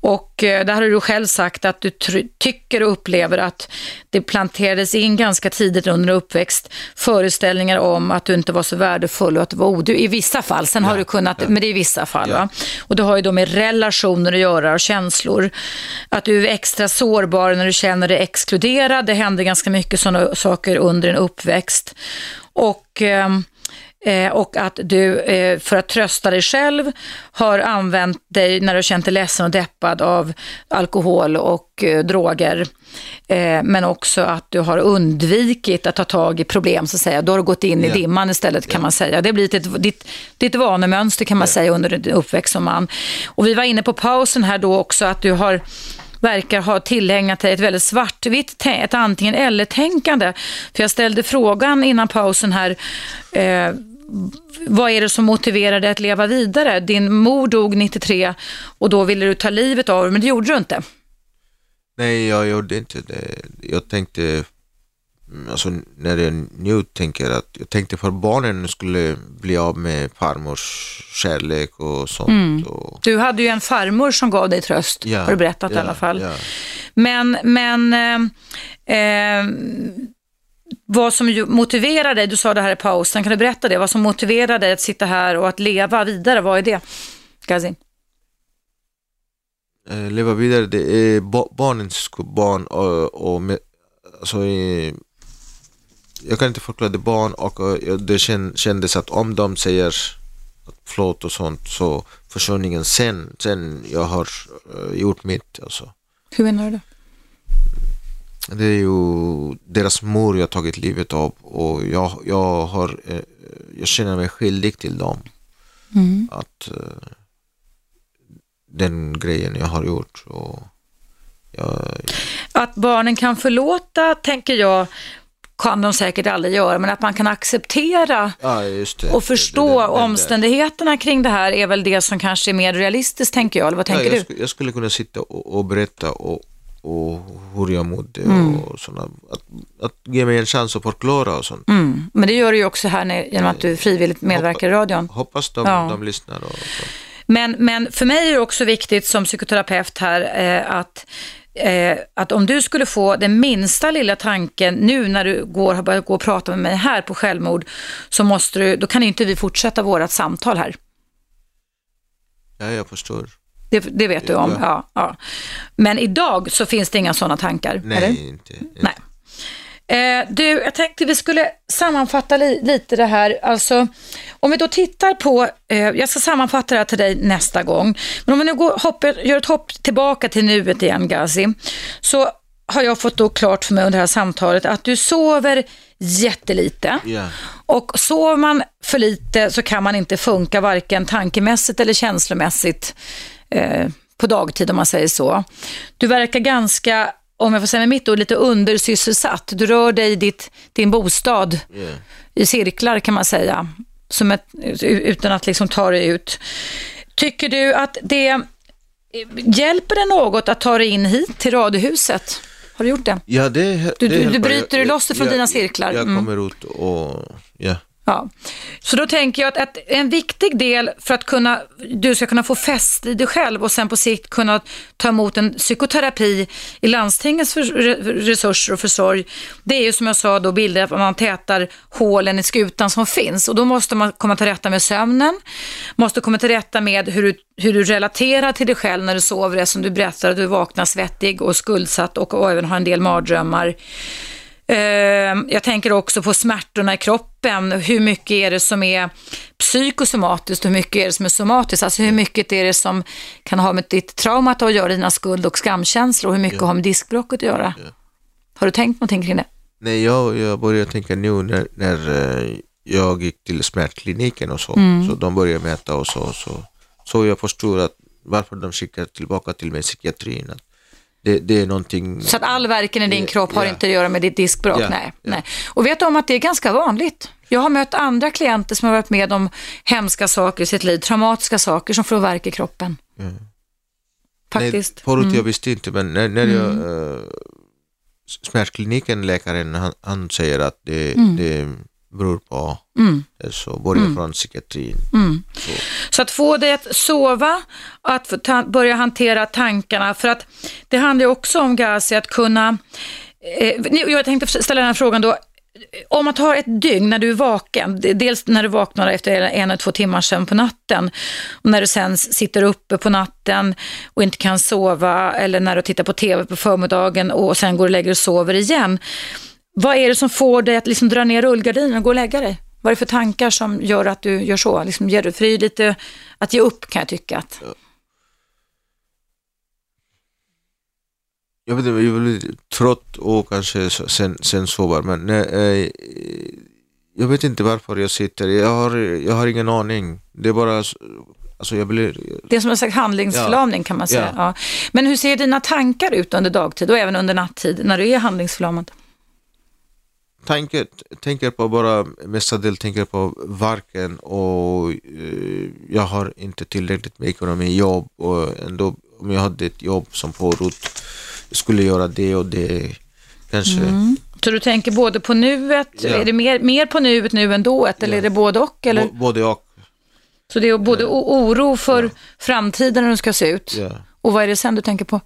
Och där har du själv sagt att du tycker och upplever att det planterades in ganska tidigt under uppväxt föreställningar om att du inte var så värdefull och att du var odu i vissa fall. Sen har du kunnat, men det är i vissa fall. Va? Och det har ju då med relationer att göra och känslor. Att du är extra sårbar när du känner dig exkluderad. Det händer ganska mycket sådana saker under en uppväxt. Och... ehm, Eh, och att du eh, för att trösta dig själv har använt dig när du känt dig ledsen och deppad av alkohol och eh, droger. Eh, men också att du har undvikit att ta tag i problem så att säga. Då har du gått in i Ja. dimman istället kan man säga. Det blivit ett, ditt, ditt vanemönster kan man säga under din uppväxt som man. Och vi var inne på pausen här då också att du har verkar ha tillägnat dig ett väldigt svartvitt, ett antingen eller-tänkande. För jag ställde frågan innan pausen här, eh, vad är det som motiverar dig att leva vidare? Din mor dog 93 och då ville du ta livet av dig, men det gjorde du inte. Nej, jag gjorde inte det. Jag tänkte, alltså när jag nu tänker att, jag tänkte för barnen skulle bli av med farmors kärlek och sånt. Och, Du hade ju en farmor som gav dig tröst, Ja, har du berättat i ja, alla fall. ja. Men, men eh, eh, vad som motiverar dig, du sa det här i pausen, kan du berätta det? Vad som motiverar dig att sitta här och att leva vidare, vad är det? Gazi? Eh, leva vidare, det är ba barnens barn och, och med, alltså, jag kan inte förklara det barn och eh, det kän, kändes att om de säger att förlåt och sånt så försörjningen sen, sen jag har uh, gjort mitt. Alltså. Hur menar du det? Det är ju deras mor jag tagit livet av och jag, jag, har, eh, jag känner mig skyldig till dem. Mm. Att eh, den grejen jag har gjort. Och jag, Att barnen kan förlåta, tänker jag, kan de säkert aldrig göra, men att man kan acceptera ja, det. och förstå Det- det- omständigheterna kring det här är väl det som kanske är mer realistiskt, tänker jag. Eller vad tänker ja, jag, du? skulle, jag skulle kunna sitta och, och berätta och, och hur jag mådde Mm. och såna, att, att ge mig en chans att förklara och sånt. Mm. Men det gör du ju också här när, genom att du frivilligt medverkar i radion. Hoppas de, Ja. de lyssnar. Och, sånt. Men, men för mig är det också viktigt som psykoterapeut här eh, att, eh, att om du skulle få den minsta lilla tanken nu när du går, har börjat gå och prata med mig här på självmord, så måste du, då kan inte vi fortsätta vårt samtal här. ja, jag förstår. Det, det vet du om. Ja. Ja, ja. Men idag så finns det inga sådana tankar. Nej, eller? inte. inte. Nej. Eh, du, jag tänkte vi skulle sammanfatta li lite det här. Alltså, om vi då tittar på, eh, jag ska sammanfatta det här till dig nästa gång, men om vi nu går, hoppar, gör ett hopp tillbaka till nuet igen, Gazi, så har jag fått då klart för mig under det här samtalet att du sover jättelite. Ja. Och sover man för lite så kan man inte funka varken tankemässigt eller känslomässigt eh, på dagtid om man säger så. Du verkar ganska, om jag får säga med mitt ord, lite undersysselsatt. Du rör dig i ditt, din bostad Ja. i cirklar kan man säga, som ett, utan att liksom ta dig ut. Tycker du att det hjälper det något att ta dig in hit till Radiohuset? Har du gjort det? Ja, det, Du- det du- du hjälper. bryter dig loss ifrån jag- dina cirklar. Jag Mm. kommer ut och, ja. Ja, så då tänker jag att, att en viktig del för att kunna, du ska kunna få fäste i dig själv och sen på sikt kunna ta emot en psykoterapi i landstingets för, resurser och försorg, det är ju som jag sa då bilder att man tätar hålen i skutan som finns och då måste man komma till rätta med sömnen, måste komma till rätta med hur du, hur du relaterar till dig själv när du sover, som du berättar att du vaknar svettig och skuldsatt och, och även har en del mardrömmar. Eh, Jag tänker också på smärtorna i kroppen. Hur mycket är det som är psykosomatiskt och hur mycket är det som är somatiskt? Alltså hur mycket är det som kan ha med ditt trauma att göra, dina skuld och skamkänslor och hur mycket har med diskbråcket att göra? Har du tänkt någonting kring det? Nej, jag, jag börjar tänka nu när, när eh, jag gick till smärtkliniken och så, Mm. så de började mäta och så, så, så jag förstår att varför de skickar tillbaka till mig psykiatrin. Att det, det är någonting... Så att all verken i din kropp har Ja. inte att göra med ditt diskbråck? Ja, Nej, ja. nej. Och vet du om att det är ganska vanligt? Jag har mött andra klienter som har varit med om hemska saker i sitt liv, traumatiska saker som får värk i kroppen. Faktiskt. Nej, förut Mm. jag visste inte, men när, när jag... eh, smärtkliniken, läkaren, han, han säger att det, det beror på, Mm. så börjar från psykiatrin. Så, Så att få dig att sova, att ta, börja hantera tankarna, för att det handlar ju också om Gazi att kunna, eh, jag tänkte ställa den här frågan då, om man tar ett dygn när du är vaken, dels när du vaknar efter en eller två timmar sen på natten, och när du sen sitter uppe på natten och inte kan sova, eller när du tittar på tv på förmiddagen och sen går och lägger och sover igen. Vad är det som får dig att liksom dra ner rullgardinen och gå och lägga dig? Vad är det för tankar som gör att du gör så? Liksom, ger du- för det är ju lite att ge upp kan jag tycka. Att, jag vet inte, jag blir trött och kanske sen, sen sover, men när, eh, jag vet inte varför jag sitter, jag har, jag har ingen aning. Det är bara, så- alltså jag blir, det är som en slags handlingsförlamning kan man säga. Ja. Ja. Men hur ser dina tankar ut under dagtid och även under nattid när du är handlingsförlamad? Tänker, tänker på bara, mestadels tänker på varken och eh, jag har inte tillräckligt med ekonomi, jobb och ändå om jag hade ett jobb som förut, skulle göra det och det kanske. Så du tänker både på nuet, Ja. är det mer, mer på nuet nu än dået eller Ja. är det både och? Eller? Bo- Både och. Så det är både oro för framtiden hur den ska se ut Ja. och vad är det sen du tänker på?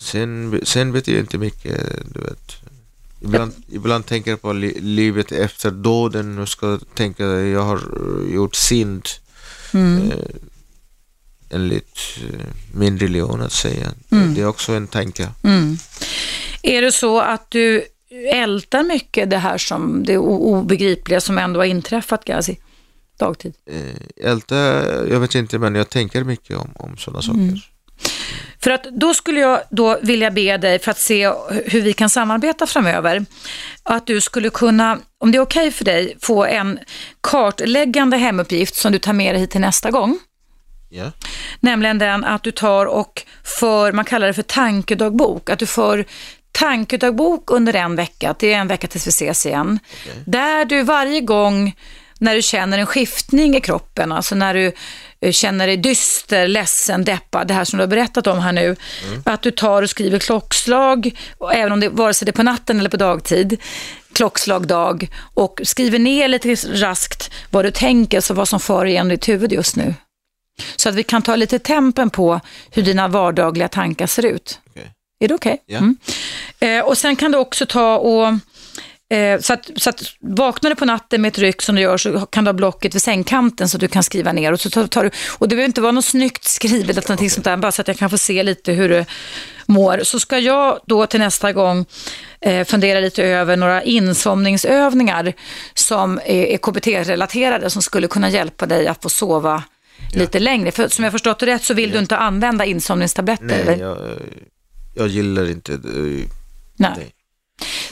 Sen, sen vet jag inte mycket, du vet. Ibland, ibland tänker jag på li, livet efter döden och ska tänka jag har gjort synd. Mm. Eh, enligt eh, min religion att säga. Mm. Det är också en tanke. Mm. Är det så att du ältar mycket det här som det obegripliga som ändå har inträffat Gazi? Dagtid? Eh, älta, jag vet inte men jag tänker mycket om, om sådana saker. För att då skulle jag då vilja be dig för att se hur vi kan samarbeta framöver. Att du skulle kunna, om det är okej för dig, få en kartläggande hemuppgift som du tar med dig hit till nästa gång. Ja. Nämligen den att du tar och för, man kallar det för tankedagbok, att du för tankedagbok under en vecka, det är en vecka tills vi ses igen. Där du varje gång när du känner en skiftning i kroppen, alltså när du eh, känner dig dyster, ledsen, deppad, det här som du har berättat om här nu, att du tar och skriver klockslag, och även om det vare sig det är på natten eller på dagtid, klockslag dag, och skriver ner lite raskt vad du tänker, så vad som far igenom ditt huvud just nu. Så att vi kan ta lite tempen på hur dina vardagliga tankar ser ut. Okej. Är det okej? Ja. Mm. Eh, och sen kan du också ta och Eh, så, att, så att vaknar du på natten med ett ryck som du gör så kan du ha blocket vid sängkanten så att du kan skriva ner. Och, så tar, tar du, och det behöver inte vara något snyggt skrivet eller någonting sånt där, bara så att jag kan få se lite hur du mår. Så ska jag då till nästa gång eh, fundera lite över några insomningsövningar som är, är KBT-relaterade som skulle kunna hjälpa dig att få sova lite längre. För som jag förstått det rätt så vill du inte använda insomningstabletter? Nej, jag, jag gillar inte eh, Nej. det.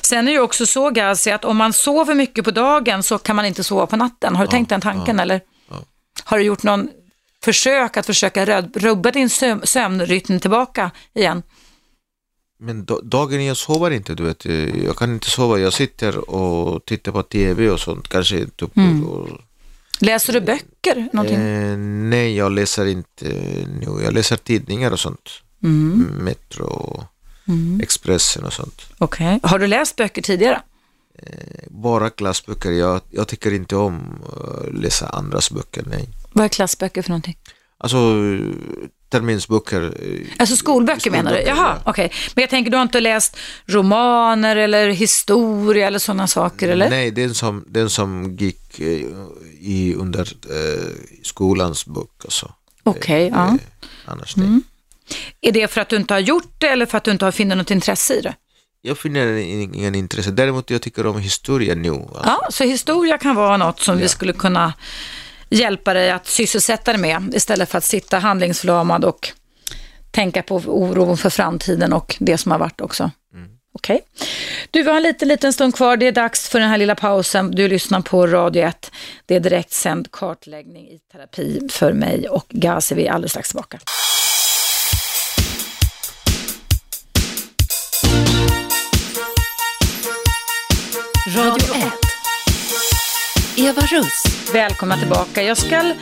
Sen är det ju också så Gazi att om man sover mycket på dagen så kan man inte sova på natten. Har du tänkt den tanken eller? ja. Har du gjort någon försök att försöka rubba din söm- sömnrytm tillbaka igen? Men da- dagen jag sover inte, du vet. eh, Jag kan inte sova. Jag sitter och tittar på tv och sånt. Kanske upp Mm. och, Läser du böcker? Någonting? eh, Nej, jag läser inte nu. Jag läser tidningar och sånt. Mm. Metro Mm. Expressen och sånt. Okej. Har du läst böcker tidigare? Bara klassböcker. Jag, jag tycker inte om att läsa andras böcker, nej. Vad är klassböcker för någonting? Alltså terminsböcker. eh, Alltså skolböcker menar du? Skolböcker, Jaha, ja. okej. Men jag tänker, du har inte läst romaner eller historia eller sådana saker, eller? Nej, den som, den som gick eh, i under eh, skolans bok. Alltså. Okej, Eh, ja. Mm. eh, Annars nej. Är det för att du inte har gjort det eller för att du inte har funnit något intresse i det? Jag finner ingen intresse. Däremot jag tycker om historia nu. Alltså. Ja, så historia kan vara något som vi skulle kunna hjälpa dig att sysselsätta dig med istället för att sitta handlingsförlamad och tänka på oron för framtiden och det som har varit också. Okej. Du, vi har en liten, liten stund kvar. Det är dags för den här lilla pausen. Du lyssnar på Radio 1. Det är direktsänd kartläggning i terapi för mig och Gazi. Vi är alldeles strax tillbaka. Radio 1. Eva Russ. Välkomna tillbaka. Jag ska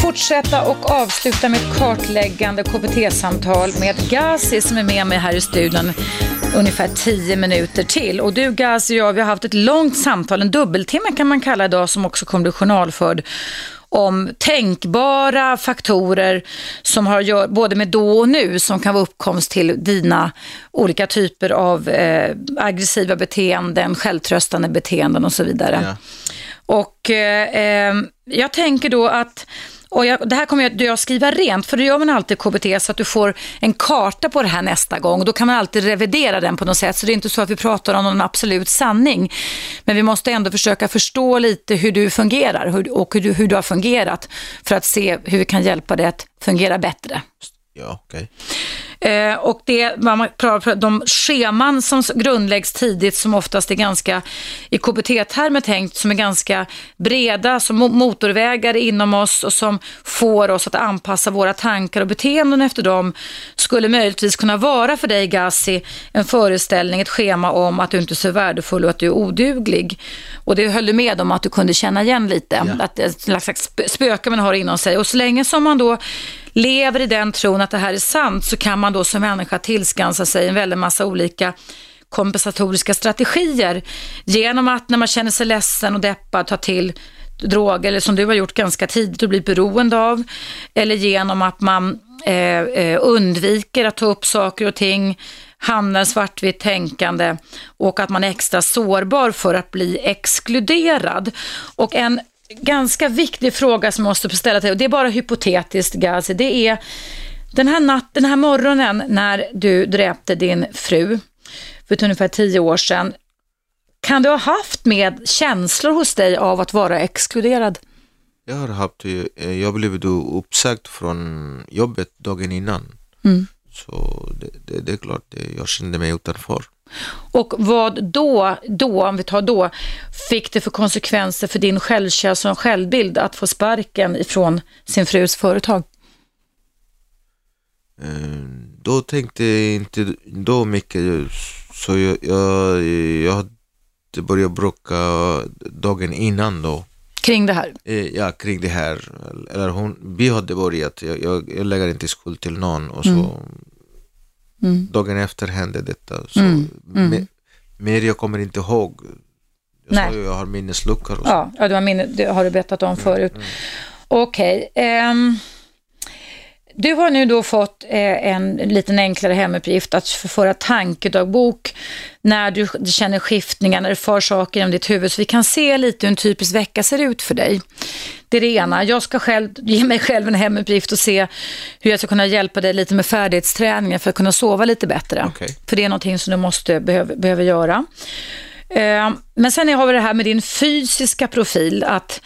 fortsätta och avsluta mitt kartläggande KBT-samtal med Gazi som är med mig här i studion ungefär 10 minuter till. Och du Gazi och jag, vi har haft ett långt samtal, en dubbeltimme kan man kalla idag, som också kommer bli journalförd om tänkbara faktorer som har att göra både med då och nu som kan vara uppkomst till dina olika typer av eh, aggressiva beteenden, självtröstande beteenden och så vidare. Ja. Och eh, eh, jag tänker då att, och jag, det här kommer jag, jag skriva rent, för det gör man alltid i KBT så att du får en karta på det här nästa gång. Då kan man alltid revidera den på något sätt, så det är inte så att vi pratar om någon absolut sanning. Men vi måste ändå försöka förstå lite hur du fungerar hur, och hur du, hur du har fungerat för att se hur vi kan hjälpa dig att fungera bättre. Ja, okej. Eh, och det, vad man pratar, de scheman som grundläggs tidigt som oftast är ganska, i KBT-termer tänkt, som är ganska breda, som mo- motorvägar inom oss och som får oss att anpassa våra tankar och beteenden efter dem, skulle möjligtvis kunna vara för dig, Gassi, en föreställning, ett schema om att du inte är så värdefull och att du är oduglig. Och det höll du med om att du kunde känna igen lite, Ja. att det är ett slags sp- spöke man har inom sig. Och så länge som man då lever i den tron att det här är sant så kan man då som människa tillskansa sig en väldig massa olika kompensatoriska strategier genom att när man känner sig ledsen och deppad ta till droger eller som du har gjort ganska tidigt och blivit beroende av eller genom att man eh, eh, undviker att ta upp saker och ting hamnar svartvitt tänkande och att man är extra sårbar för att bli exkluderad. Och en ganska viktig fråga som jag måste ställa till och det är bara hypotetiskt Gazi, det är den här, natt, den här morgonen när du dräpte din fru för ungefär tio år sedan, kan du ha haft med känslor hos dig av att vara exkluderad? Jag har haft, eh, jag blev uppsagd från jobbet dagen innan. Mm. Så det, det, det är klart, jag kände mig utanför. Och vad då, då, om vi tar då, fick det för konsekvenser för din självkänsla och självbild att få sparken ifrån sin frus företag? Eh, då tänkte jag inte då mycket, så jag, jag, jag börjat bråka dagen innan då. Kring det här? Eh, ja, kring det här. Eller hon, vi hade börjat, jag, jag, jag lägger inte skuld till någon och så mm. Mm. dagen efter hände detta. Så mm. mm. mer jag kommer inte ihåg. Jag Nej. sa ju jag har minnesluckor. Och så. Ja, ja du har minne, det har du berättat om förut. Mm. Okej. Okay. Um, ehm, du har nu då fått eh, en liten enklare hemuppgift att föra tankedagbok när du känner skiftningar, när du för saker genom ditt huvud. Så vi kan se lite hur en typisk vecka ser ut för dig. Det är det ena. Jag ska själv ge mig själv en hemuppgift och se hur jag ska kunna hjälpa dig lite med färdighetsträningen för att kunna sova lite bättre. Okay. För det är någonting som du måste behöver, behöver göra. Eh, men sen har vi det här med din fysiska profil, att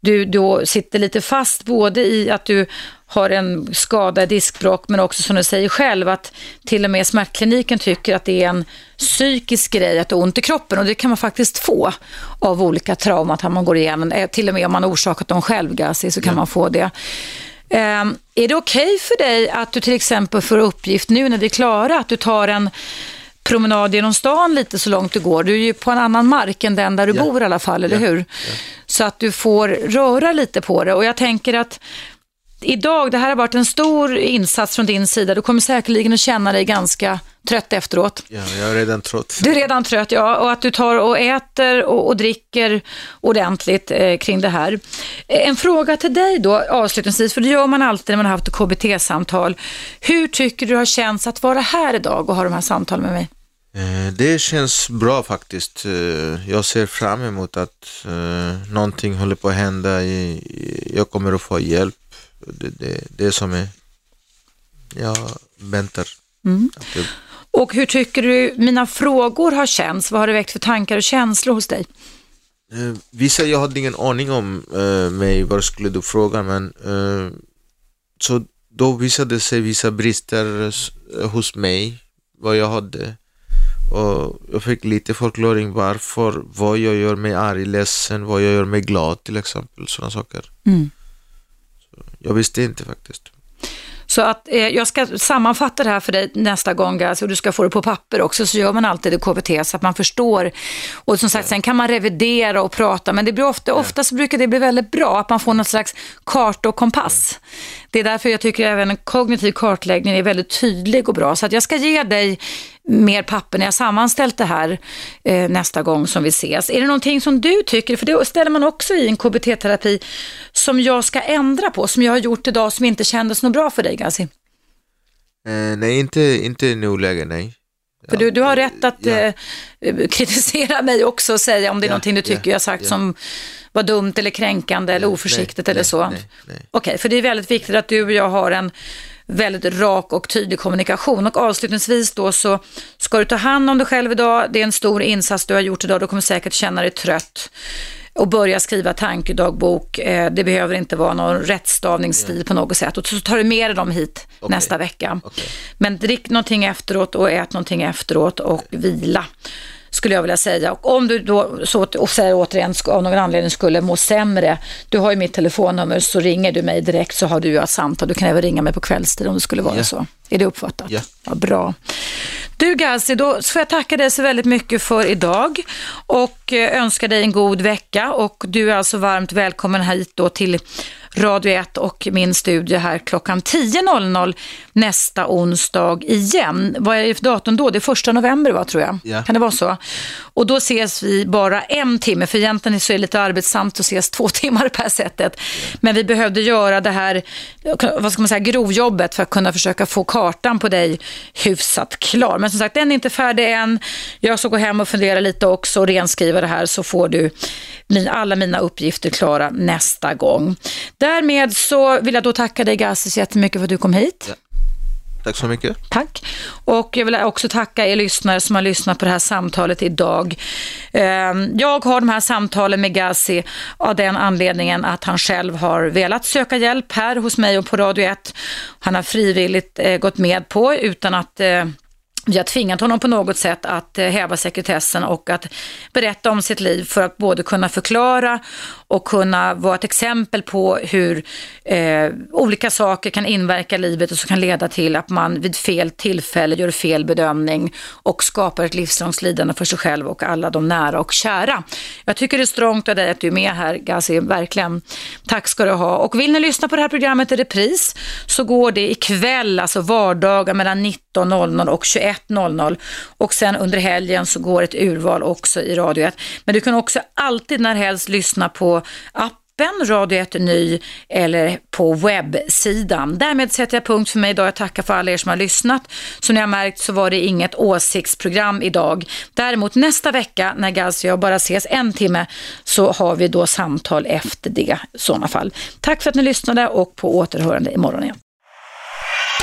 du då sitter lite fast både i att du har en skada i diskbråck men också som du säger själv att till och med smärtkliniken tycker att det är en psykisk grej att ha ont i kroppen och det kan man faktiskt få av olika traumat man går igenom. Eh, till och med om man orsakat dem själv, Gazi, så kan ja. man få det. Um, är det okej okay för dig att du till exempel får uppgift nu när vi är klara att du tar en promenad genom stan lite så långt det går. Du är ju på en annan mark än den där du ja. bor i alla fall, eller ja. hur? Ja. Så att du får röra lite på det och jag tänker att idag, det här har varit en stor insats från din sida. Du kommer säkerligen att känna dig ganska trött efteråt. Ja, jag är redan trött. Du är redan trött, ja. Och att du tar och äter och, och dricker ordentligt eh, kring det här. En fråga till dig då avslutningsvis, för det gör man alltid när man har haft KBT-samtal. Hur tycker du har känts att vara här idag och ha de här samtalen med mig? Eh, det känns bra faktiskt. Eh, jag ser fram emot att någonting håller på att hända. Jag kommer att få hjälp det, det, det som är, jag väntar. Mm. Och hur tycker du mina frågor har känts? Vad har det väckt för tankar och känslor hos dig? Eh, vissa, jag hade ingen aning om eh, mig, vad skulle du fråga, men eh, så då visade sig vissa brister hos mig, vad jag hade. Och jag fick lite förklaring varför, vad jag gör mig arg, ledsen, vad jag gör mig glad till exempel, sådana saker. Mm. Jag visste inte faktiskt. Så att eh, jag ska sammanfatta det här för dig nästa gång, Gaz, och du ska få det på papper också, så gör man alltid i KBT så att man förstår. Och som sagt, ja. sen kan man revidera och prata, men det blir ofta, ja. ofta så brukar det bli väldigt bra att man får något slags karta och kompass. Ja. Det är därför jag tycker även en kognitiv kartläggning är väldigt tydlig och bra. Så att jag ska ge dig mer papper när jag sammanställt det här eh, nästa gång som vi ses. Är det någonting som du tycker, för det ställer man också i en KBT-terapi, som jag ska ändra på, som jag har gjort idag som inte kändes något bra för dig, Gazi? Eh, nej, inte, inte i nuläget, nej. För du, du har rätt att ja. eh, kritisera mig också och säga om det är ja, någonting du tycker ja, jag sagt som var dumt eller kränkande eller oförsiktigt nej, eller så. Okej, okay, för det är väldigt viktigt att du och jag har en väldigt rak och tydlig kommunikation. Och avslutningsvis då så ska du ta hand om dig själv idag. Det är en stor insats du har gjort idag. Du kommer säkert känna dig trött och börja skriva tankedagbok. Eh, det behöver inte vara någon rättstavningsstil på något sätt. Och så tar du med dig dem hit okay. nästa vecka. Okay. Men drick någonting efteråt och ät någonting efteråt och vila skulle jag vilja säga. Och om du då, så, och säger återigen, av någon anledning skulle må sämre, du har ju mitt telefonnummer, så ringer du mig direkt så har du ett samtal. Du kan även ringa mig på kvällstid om det skulle vara yeah. så. Är det uppfattat? Yeah. Ja, bra. Du Gazi, då får jag tacka dig så väldigt mycket för idag och eh, önska dig en god vecka och du är alltså varmt välkommen hit då till Radio 1 och min studio här klockan 10.00 nästa onsdag igen. Vad är det för datum då? Det är första november va, tror jag. Ja. Kan det vara så? Och då ses vi bara en timme, för egentligen så är det lite arbetsamt att ses två timmar på det här sättet. Men vi behövde göra det här, vad ska man säga, grovjobbet för att kunna försöka få kartan på dig hyfsat klar. Men som sagt, den är inte färdig än. Jag ska gå hem och fundera lite också och renskriva det här så får du alla mina uppgifter klara nästa gång. Därmed så vill jag då tacka dig Gassi så jättemycket för att du kom hit. Ja. Tack så mycket. Tack. Och jag vill också tacka er lyssnare som har lyssnat på det här samtalet idag. Ehm, Jag har de här samtalen med Gazi av den anledningen att han själv har velat söka hjälp här hos mig och på Radio 1. Han har frivilligt eh, gått med på utan att eh, vi har tvingat honom på något sätt att eh, häva sekretessen och att berätta om sitt liv för att både kunna förklara och kunna vara ett exempel på hur eh, olika saker kan inverka i livet och som kan leda till att man vid fel tillfälle gör fel bedömning och skapar ett livslångt lidande för sig själv och alla de nära och kära. Jag tycker det är strångt av dig att du är med här, Gazi, verkligen. Tack ska du ha. Och vill ni lyssna på det här programmet i repris så går det ikväll, alltså vardagar mellan 19.00 och 21.00 och sen under helgen så går ett urval också i Radio 1. Men du kan också alltid när helst lyssna på appen Radio 1 Ny eller på webbsidan. Därmed sätter jag punkt för mig idag. Jag tackar för alla er som har lyssnat. Som ni har märkt så var det inget åsiktsprogram idag. Däremot nästa vecka när Gaz och jag bara ses en timme så har vi då samtal efter det i sådana fall. Tack för att ni lyssnade och på återhörande imorgon igen.